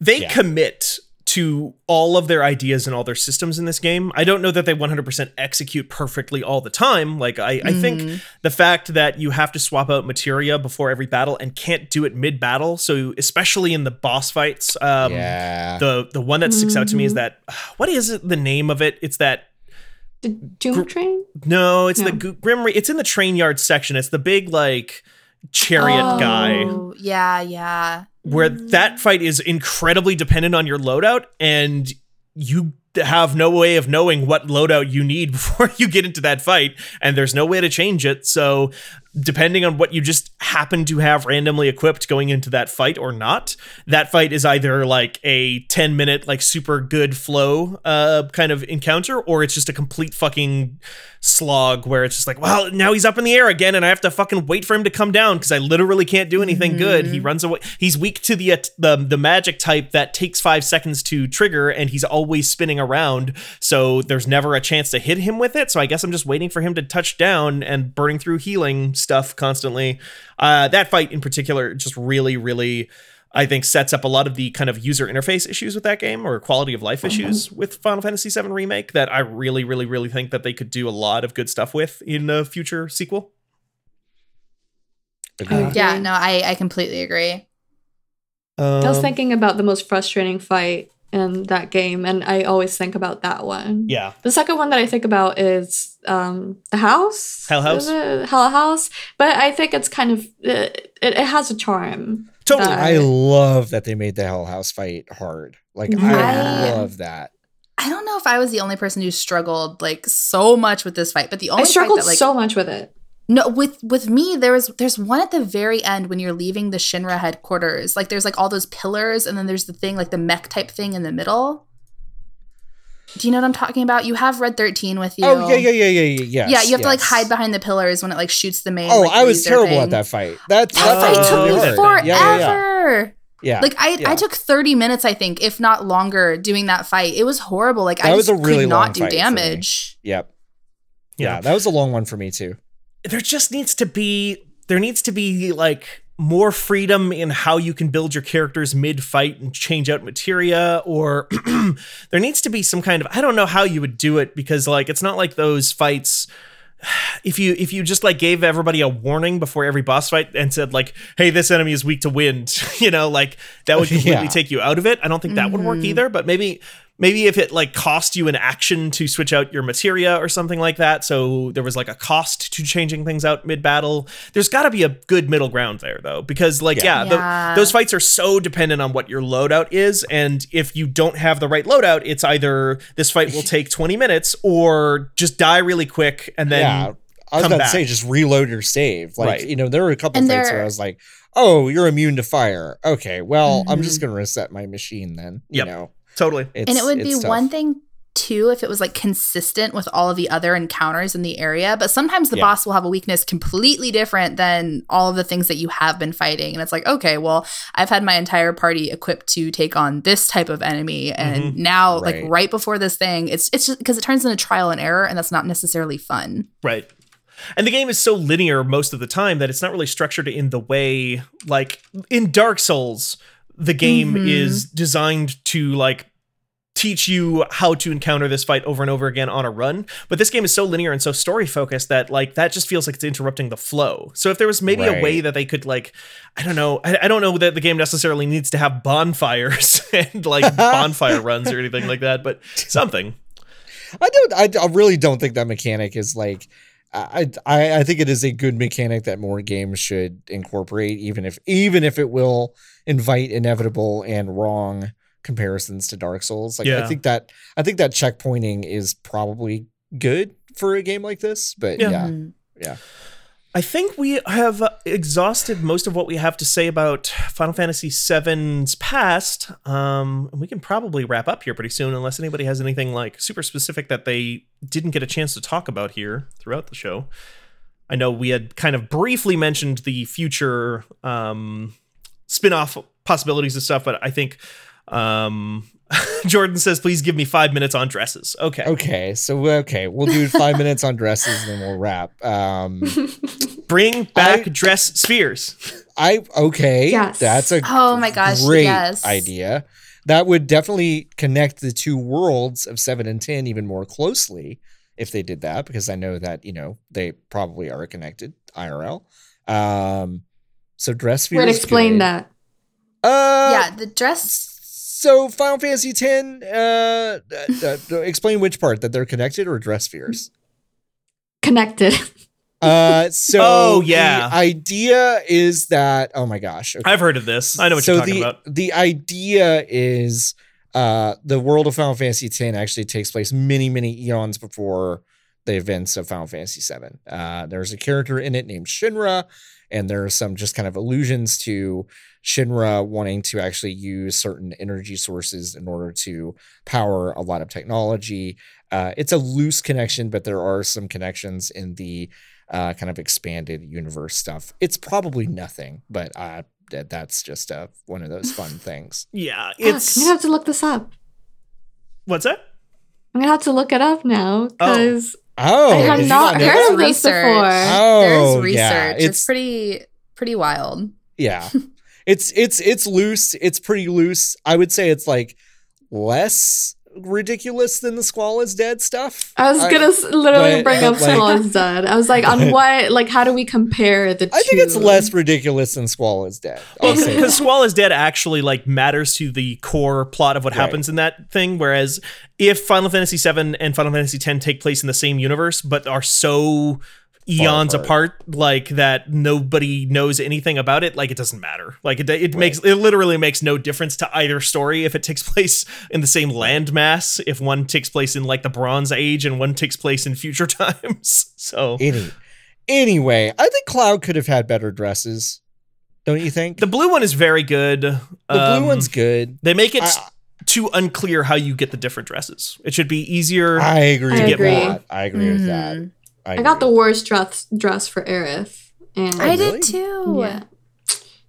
Speaker 1: They
Speaker 2: Yeah.
Speaker 1: commit to all of their ideas and all their systems in this game. I don't know that they 100% execute perfectly all the time. Like I, I think
Speaker 4: Mhm.
Speaker 1: the fact that you have to swap out materia before every battle and can't do it mid battle, so especially in the boss fights, um,
Speaker 2: yeah.
Speaker 1: the the one that sticks out to me is
Speaker 3: Mhm.
Speaker 1: that <sighs> what is it? The name of it? It's that
Speaker 3: The Doom
Speaker 1: Gr-
Speaker 3: Train?
Speaker 1: no, it's the
Speaker 3: No.
Speaker 1: G- Grim. Re- It's in the train yard section. It's the big like chariot guy.
Speaker 4: Oh, yeah, yeah.
Speaker 1: Where that fight is incredibly dependent on your loadout and you have no way of knowing what loadout you need <laughs> before you get into that fight and there's no way to change it. So depending on what you just happen to have randomly equipped going into that fight or not that fight is either like a 10 minute like super good flow uh kind of encounter or it's just a complete fucking slog where it's just like well now he's up in the air again and i have to fucking wait for him to come down because i literally can't do anything good. He runs away he's weak to the at- the the magic type that takes 5 seconds to trigger and he's always spinning around so there's never a chance to hit him with it. So i guess i'm just waiting for him to touch down and burning through healing stuff constantly uh that fight in particular just really really I think sets up a lot of the kind of user interface issues with that game or quality of life issues with Final Fantasy VII Remake that I really, really, really think that they could do a lot of good stuff with in a future sequel.
Speaker 2: Agreed.
Speaker 4: Yeah, no, I I completely agree.
Speaker 3: I was
Speaker 1: Um,
Speaker 3: thinking about the most frustrating fight in that game, and I always think about that one.
Speaker 1: Yeah.
Speaker 3: The second one that I think about is um, the house.
Speaker 1: Hell House?
Speaker 3: Hell House. But I think it's kind of it, it, it has a charm.
Speaker 1: Totally.
Speaker 3: that-
Speaker 2: I love that they made the Hell House fight hard. Like I love that.
Speaker 4: I don't know if I was the only person who struggled like so much with this fight, but the only
Speaker 3: I struggled
Speaker 4: fight that like
Speaker 3: so much with it.
Speaker 4: No, with with me there was there's one at the very end when you're leaving the Shinra headquarters. Like there's like all those pillars and then there's the thing like the mech type thing in the middle. Do you know what I'm talking about? You have Red 13 with you.
Speaker 2: Oh yeah, yeah, yeah, yeah, yeah. Yes,
Speaker 4: yeah, you have to like hide behind the pillars when it like shoots the main.
Speaker 2: Oh,
Speaker 4: like,
Speaker 2: I was terrible
Speaker 4: thing.
Speaker 2: at that fight. That
Speaker 4: That
Speaker 2: that
Speaker 4: fight
Speaker 2: was
Speaker 4: took me
Speaker 2: hard.
Speaker 4: forever.
Speaker 2: Yeah, yeah, yeah. yeah.
Speaker 4: Like I,
Speaker 2: yeah.
Speaker 4: I took 30 minutes, I think, if not longer, doing that fight. It was horrible. Like I
Speaker 2: was
Speaker 4: just
Speaker 2: a really
Speaker 4: could
Speaker 2: long
Speaker 4: not do
Speaker 2: fight for me.
Speaker 4: damage.
Speaker 2: Yep.
Speaker 1: Yeah.
Speaker 2: Yeah, that was a long one for me too.
Speaker 1: There just needs to be there needs to be like more freedom in how you can build your characters mid fight and change out materia or <clears throat> there needs to be some kind of I don't know how you would do it because like it's not like those fights <sighs> if you if you just like gave everybody a warning before every boss fight and said like hey this enemy is weak to wind <laughs> you know like that would <laughs> completely
Speaker 2: Yeah.
Speaker 1: take you out of it i don't think that would work
Speaker 4: Mhm.
Speaker 1: either but maybe maybe if it like cost you an action to switch out your materia or something like that so there was like a cost to changing things out mid battle there's got to be a good middle ground there though because like yeah,
Speaker 2: Yeah.
Speaker 1: the- those fights are so dependent on what your loadout is and if you don't have the right loadout it's either this fight will take 20 minutes or just die really quick and then
Speaker 2: yeah. I was
Speaker 1: come
Speaker 2: about
Speaker 1: back.
Speaker 2: to say just reload your save. Like,
Speaker 1: Right.
Speaker 2: you know, there were a couple
Speaker 4: And
Speaker 2: fights where I was like, "Oh, you're immune to fire." Okay, well, I'm
Speaker 4: Mhm.
Speaker 2: just going to reset my machine then.
Speaker 1: Yep.
Speaker 2: You know.
Speaker 1: Totally
Speaker 2: It's,
Speaker 4: and it would be
Speaker 2: tough.
Speaker 4: one thing too if it was like consistent with all of the other encounters in the area but sometimes the
Speaker 2: Yeah.
Speaker 4: boss will have a weakness completely different than all of the things that you have been fighting and it's like okay well i've had my entire party equipped to take on this type of enemy and mm-hmm. now like
Speaker 2: Right.
Speaker 4: right before this thing it's it's just because it turns into trial and error and that's not necessarily fun
Speaker 1: Right. And the game is so linear most of the time that it's not really structured in the way like in Dark Souls, the game
Speaker 4: Mhm.
Speaker 1: is designed to like teach you how to encounter this fight over and over again on a run. But this game is so linear and so story focused that like that just feels like it's interrupting the flow. So if there was maybe a way that they could like, I don't know, I, I don't know that the game necessarily needs to have bonfires <laughs> and like <laughs> bonfire runs or anything like that, but something.
Speaker 2: I don't. I, I really don't think that mechanic is like. I, I I think it is a good mechanic that more games should incorporate, even if even if it will invite inevitable and wrong comparisons to Dark Souls. Like
Speaker 1: Yeah.
Speaker 2: I think that I think that checkpointing is probably good for a game like this. But
Speaker 1: Yeah.
Speaker 2: yeah,
Speaker 4: Mhm.
Speaker 1: I think we have uh, exhausted most of what we have to say about Final Fantasy VII's past. Um, and we can probably wrap up here pretty soon, unless anybody has anything like super specific that they didn't get a chance to talk about here throughout the show. I know we had kind of briefly mentioned the future um, spin-off possibilities and stuff, but I think um, <laughs> Jordan says, "Please give me five minutes on dresses." Okay,
Speaker 2: Okay, so okay, we'll do five minutes on dresses and then we'll wrap. Um, <laughs>
Speaker 1: bring back
Speaker 2: I-
Speaker 1: dress spheres.
Speaker 2: I okay,
Speaker 3: Yes.
Speaker 2: that's a
Speaker 4: Oh my gosh,
Speaker 2: great
Speaker 4: yes.
Speaker 2: idea. That would definitely connect the two worlds of seven and ten even more closely if they did that, because I know that you know they probably are connected IRL. Um, so dress
Speaker 3: We're gonna explain
Speaker 2: good.
Speaker 3: that.
Speaker 2: Uh,
Speaker 4: yeah, the dress.
Speaker 2: So Final Fantasy X, uh, uh, uh, explain which part that they're connected or dress spheres.
Speaker 3: Connected. <laughs>
Speaker 2: Uh, so <laughs>
Speaker 1: Oh, yeah.
Speaker 2: the idea is that oh my gosh, okay.
Speaker 1: I've heard of this. I know what
Speaker 2: so
Speaker 1: you're talking
Speaker 2: the,
Speaker 1: about.
Speaker 2: The idea is uh, the world of Final Fantasy X actually takes place many, many eons before the events of Final Fantasy VII. Uh, there's a character in it named Shinra, and there are some just kind of allusions to Shinra wanting to actually use certain energy sources in order to power a lot of technology. Uh, it's a loose connection, but there are some connections in the uh, kind of expanded universe stuff. It's probably nothing, but uh, that's just uh, one of those fun <laughs> things.
Speaker 1: Yeah,
Speaker 3: Fuck,
Speaker 1: it's
Speaker 3: I'm gonna have to look this up.
Speaker 1: what's that?
Speaker 3: I'm gonna have to look it up now because
Speaker 2: Oh,
Speaker 3: I have not heard of this before.
Speaker 2: Oh,
Speaker 4: There's
Speaker 2: yeah,
Speaker 4: research.
Speaker 2: it's-
Speaker 4: it's pretty pretty wild.
Speaker 2: Yeah, <laughs> it's it's it's loose. It's pretty loose. I would say it's like less ridiculous than the Squall is dead stuff.
Speaker 3: I was gonna s literally
Speaker 2: but-
Speaker 3: bring
Speaker 2: but,
Speaker 3: up
Speaker 2: like-
Speaker 3: Squall is dead. I was like, on what? Like, how do we compare the two?
Speaker 2: I think it's less ridiculous than Squall is dead. I'll
Speaker 1: Well, because Squall is dead actually like matters to the core plot of what
Speaker 2: Right.
Speaker 1: happens in that thing. Whereas if Final Fantasy VII and Final Fantasy X take place in the same universe but are so eons
Speaker 2: apart.
Speaker 1: apart. like that nobody knows anything about it like it doesn't matter like it, it makes it literally makes no difference to either story if it takes <laughs> place in the same landmass if one takes place in like the bronze age and one takes place in future <laughs> times so
Speaker 2: Any, anyway, I think Cloud could have had better dresses. Don't you think?
Speaker 1: the blue one is very good
Speaker 2: The
Speaker 1: Um,
Speaker 2: blue one's good.
Speaker 1: They make it
Speaker 2: I-
Speaker 1: too unclear how you get the different dresses. It should be easier.
Speaker 2: I agree
Speaker 3: I
Speaker 2: with
Speaker 3: agree.
Speaker 2: that. I agree with that.
Speaker 4: Mhm.
Speaker 3: I got the worst dress dress for Aerith, and
Speaker 4: I did too.
Speaker 3: yeah,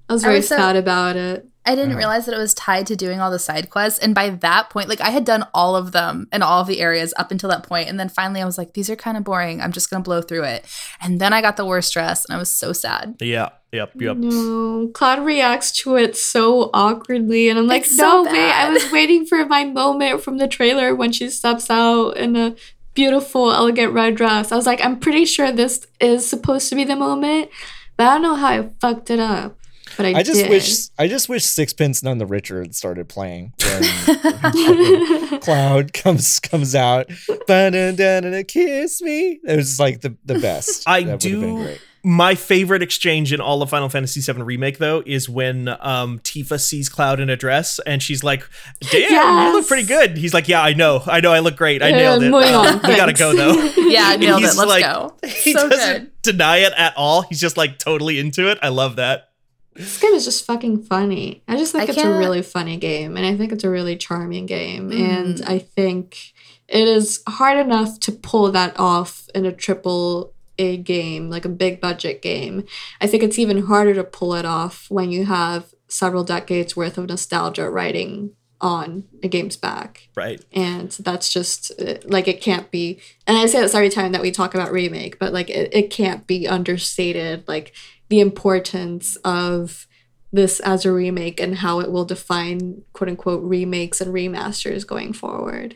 Speaker 3: I was
Speaker 4: I
Speaker 3: very
Speaker 4: was so-
Speaker 3: sad about it.
Speaker 4: I didn't
Speaker 2: Uh-huh.
Speaker 4: realize that it was tied to doing all the side quests. And by that point, like I had done all of them in all of the areas up until that point. And then finally I was like, these are kind of boring. I'm just going to blow through it. And then I got the worst dress and I was so sad.
Speaker 1: yeah, yep, yep.
Speaker 3: No, Cloud reacts to it so awkwardly, and I'm like,
Speaker 4: It's so
Speaker 3: no, wait, I was waiting for my moment from the trailer when she steps out in a beautiful, elegant red dress. I was like, I'm pretty sure this is supposed to be the moment, but I don't know how I fucked it up. But I,
Speaker 2: I just
Speaker 3: did.
Speaker 2: wish I just wish Sixpence None the Richer had started playing when <laughs> Cloud comes comes out. Kiss me. It was like the, the best.
Speaker 1: I
Speaker 2: That would've been
Speaker 1: do-
Speaker 2: great.
Speaker 1: My favorite exchange in all of Final Fantasy VII Remake, though, is when um, Tifa sees Cloud in a dress and she's like, "Damn, you look pretty good." He's like, "Yeah, I know, I know, I look great. I nailed it.
Speaker 3: moving
Speaker 1: Uh,
Speaker 3: on, <laughs>
Speaker 1: we gotta go though." <laughs>
Speaker 4: Yeah, I
Speaker 1: And
Speaker 4: nailed it.
Speaker 1: he's
Speaker 4: Let's
Speaker 1: like-
Speaker 4: go. <laughs>
Speaker 1: He
Speaker 4: so
Speaker 1: doesn't
Speaker 4: good.
Speaker 1: deny it at all. He's just like totally into it. I love that.
Speaker 3: This game is just fucking funny. I just think
Speaker 4: I
Speaker 3: it's a
Speaker 4: can't-
Speaker 3: really funny game, and I think it's a really charming game.
Speaker 4: Mm.
Speaker 3: And I think it is hard enough to pull that off in a triple A game, like a big budget game. I think it's even harder to pull it off when you have several decades worth of nostalgia writing on a game's back.
Speaker 1: Right.
Speaker 3: And that's just uh, like it can't be. And I say this every time that we talk about remake, but like it, it can't be understated. Like the importance of this as a remake and how it will define quote unquote remakes and remasters going forward.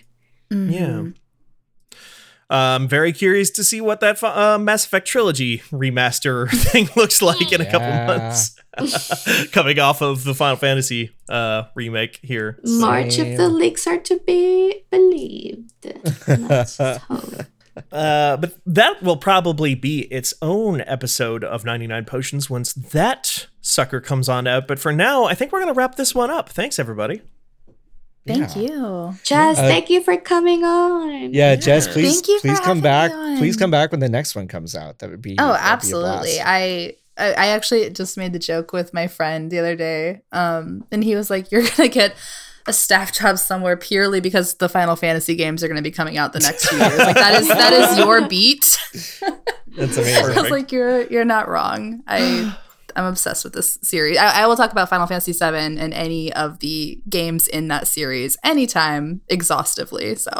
Speaker 1: Yeah. I'm very curious to see what that uh, Mass Effect trilogy remaster <laughs> thing looks like in a couple months. <laughs> Coming off of the Final Fantasy uh, remake here.
Speaker 3: March if the
Speaker 2: Same.
Speaker 3: leaks are to be believed. <laughs> Let's hope.
Speaker 1: Uh, but that will probably be its own episode of 99 Potions once that sucker comes on out. But for now, I think we're going to wrap this one up. Thanks, everybody.
Speaker 4: Thank
Speaker 2: Yeah.
Speaker 4: you.
Speaker 3: Jess,
Speaker 2: Uh,
Speaker 3: thank you for coming on.
Speaker 2: Yeah, Jess, please
Speaker 4: Thank you
Speaker 2: please come back. Please come back when the next one comes out. That would be
Speaker 4: Oh,
Speaker 2: that'd be
Speaker 4: absolutely. I I I actually just made the joke with my friend the other day. Um, and he was like, "You're gonna get a staff job somewhere purely because the Final Fantasy games are gonna be coming out the next few years. Like that is that is your <laughs> beat."
Speaker 2: That's <laughs>
Speaker 4: I
Speaker 2: amazing.
Speaker 4: was like, "You're you're not wrong." I I'm obsessed with this series. I, I will talk about Final Fantasy VII and any of the games in that series anytime exhaustively. So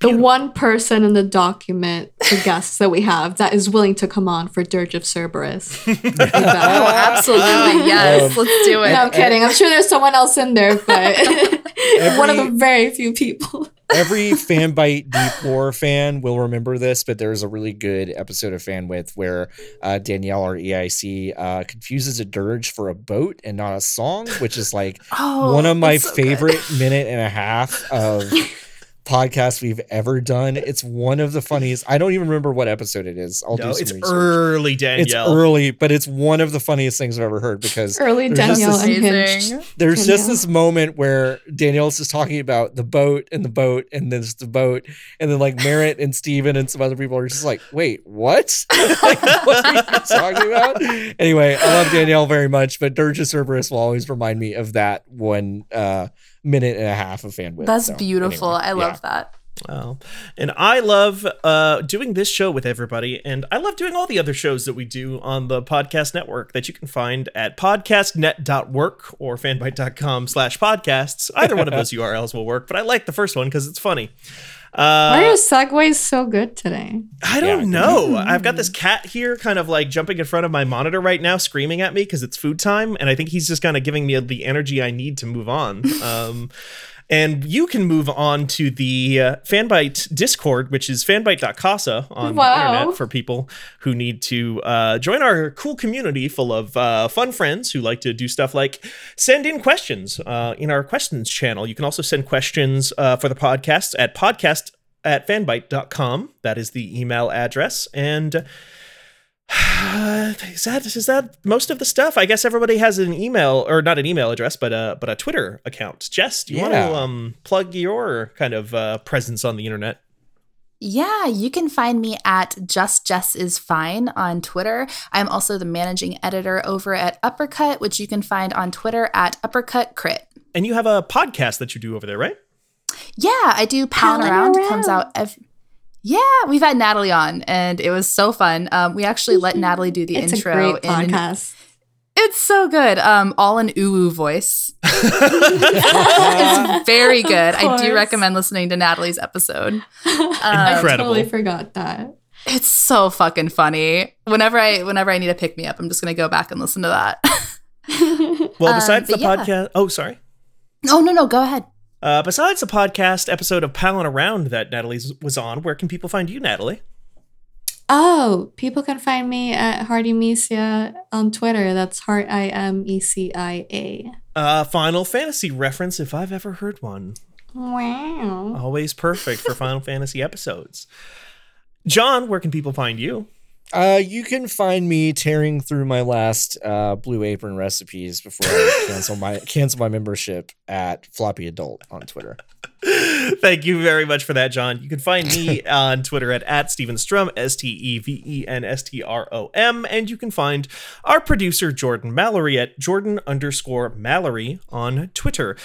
Speaker 3: The one person in the document, the guests that we have, that is willing to come on for Dirge of Cerberus. <laughs>
Speaker 4: oh, absolutely yes,
Speaker 2: Um,
Speaker 4: let's do it.
Speaker 3: no, I'm kidding. I'm sure there's someone else in there, but <laughs> one of the very few people.
Speaker 2: Every fanbyte deep lore fan will remember this, but there's a really good episode of Fan With where uh, Danielle or EIC uh, confuses a dirge for a boat and not a song, which is like <laughs>
Speaker 4: Oh,
Speaker 2: one of my
Speaker 4: so good.
Speaker 2: favorite minute and a half of <laughs> podcasts we've ever done. It's one of the funniest. I don't even remember what episode it is. I'll
Speaker 1: No,
Speaker 2: do some
Speaker 1: it's
Speaker 2: research.
Speaker 1: early,
Speaker 2: It's early, but it's one of the funniest things I've ever heard because
Speaker 3: Early
Speaker 2: There's just
Speaker 3: Danielle
Speaker 2: this-
Speaker 3: unhinged.
Speaker 4: Amazing.
Speaker 2: there's just this moment where Danielle's just talking about the boat and the boat and there's the boat and then like Merritt and Steven and some other people are just like, wait, what? <laughs> like, what are you <laughs> talking about? Anyway, I love Danielle very much, but Dirge of Cerberus will always remind me of that one uh, minute and a half of fan with.
Speaker 4: That's
Speaker 2: So,
Speaker 4: beautiful.
Speaker 2: anyway,
Speaker 4: I love
Speaker 2: yeah.
Speaker 4: that.
Speaker 1: Oh. And I love uh, doing this show with everybody, and I love doing all the other shows that we do on the podcast network that you can find at podcastnet.work or fanbyte.com slash podcasts. Either one of those <laughs> URLs will work, but I like the first one because it's funny.
Speaker 3: Why are segways so good today?
Speaker 1: I don't
Speaker 2: Yeah.
Speaker 1: know. I've got this cat here kind of like jumping in front of my monitor right now, screaming at me because it's food time. And I think he's just kind of giving me the energy I need to move on. <laughs> Um, and you can move on to the uh, Fanbyte Discord, which is fanbyte.casa on
Speaker 3: Wow.
Speaker 1: the internet for people who need to uh, join our cool community full of uh, fun friends who like to do stuff like send in questions uh, in our questions channel. You can also send questions uh, for the podcast at podcast at fanbyte.com. That is the email address. And <sighs> is that is that most of the stuff? I guess everybody has an email or not an email address, but a but a Twitter account. Jess, do you want to um plug your kind of uh, presence on the internet?
Speaker 4: Yeah, you can find me at Just Jess is Fine on Twitter. I'm also the managing editor over at Uppercut, which you can find on Twitter at Uppercut Crit.
Speaker 1: And you have a podcast that you do over there, right?
Speaker 4: Yeah, I do Pound
Speaker 3: Pound
Speaker 4: Around.
Speaker 3: Around.
Speaker 4: Comes out every. Yeah, we've had Natalie on, and it was so fun. Um, we actually let <laughs> Natalie do the
Speaker 3: It's
Speaker 4: intro.
Speaker 3: a great
Speaker 4: in an-
Speaker 3: podcast.
Speaker 4: it's so good. Um, all in uwu voice. <laughs> it's very good. I do recommend listening to Natalie's episode. <laughs>
Speaker 3: I
Speaker 1: Incredible.
Speaker 3: totally forgot that.
Speaker 4: It's so fucking funny. Whenever I whenever I need to pick me up, I'm just gonna go back and listen to that.
Speaker 1: Well,
Speaker 4: Um,
Speaker 1: besides the
Speaker 4: yeah.
Speaker 1: podcast, oh sorry.
Speaker 4: oh no, no, go ahead.
Speaker 1: Uh, besides the podcast episode of Palin Around that Natalie was on, where can people find you, Natalie?
Speaker 3: Oh, people can find me at Hardy on Twitter. That's Heart I M E C I A.
Speaker 1: Uh, Final Fantasy reference, if I've ever heard one.
Speaker 3: Wow.
Speaker 1: Always perfect for Final <laughs> Fantasy episodes. John, where can people find you?
Speaker 2: Uh, you can find me tearing through my last uh, Blue Apron recipes before I <laughs> cancel my cancel my membership at Floppy Adult on Twitter. <laughs>
Speaker 1: Thank you very much for that, John. You can find me <laughs> on Twitter at, at Steven Strom, S T E V E N S T R O M. And you can find our producer, Jordan Mallory, at Jordan underscore Mallory on Twitter.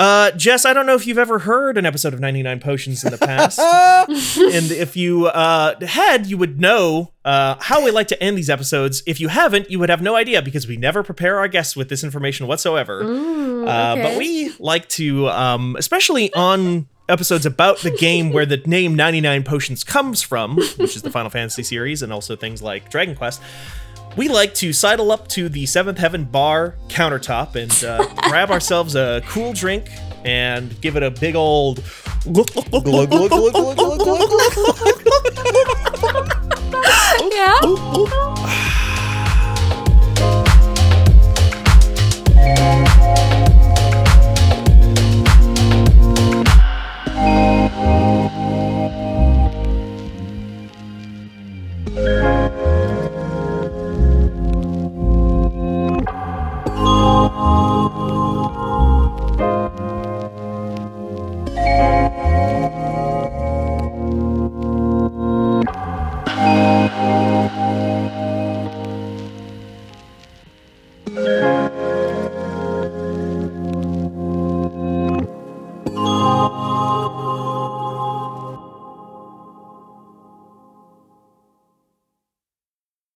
Speaker 1: Uh, Jess, I don't know if you've ever heard an episode of 99 Potions in the past. <laughs> and if you uh, had, you would know uh, how we like to end these episodes. If you haven't, you would have no idea because we never prepare our guests with this information whatsoever.
Speaker 4: Ooh,
Speaker 1: Uh, but we like to, um, especially on episodes about the game where the name 99 Potions comes from, which is the Final Fantasy series, and also things like Dragon Quest. We like to sidle up to the Seventh Heaven bar countertop and uh, <laughs> grab ourselves a cool drink and give it a big old.
Speaker 2: Glug, <laughs> glug, glug, glug, glug, glug, glug.
Speaker 4: Yeah. <laughs>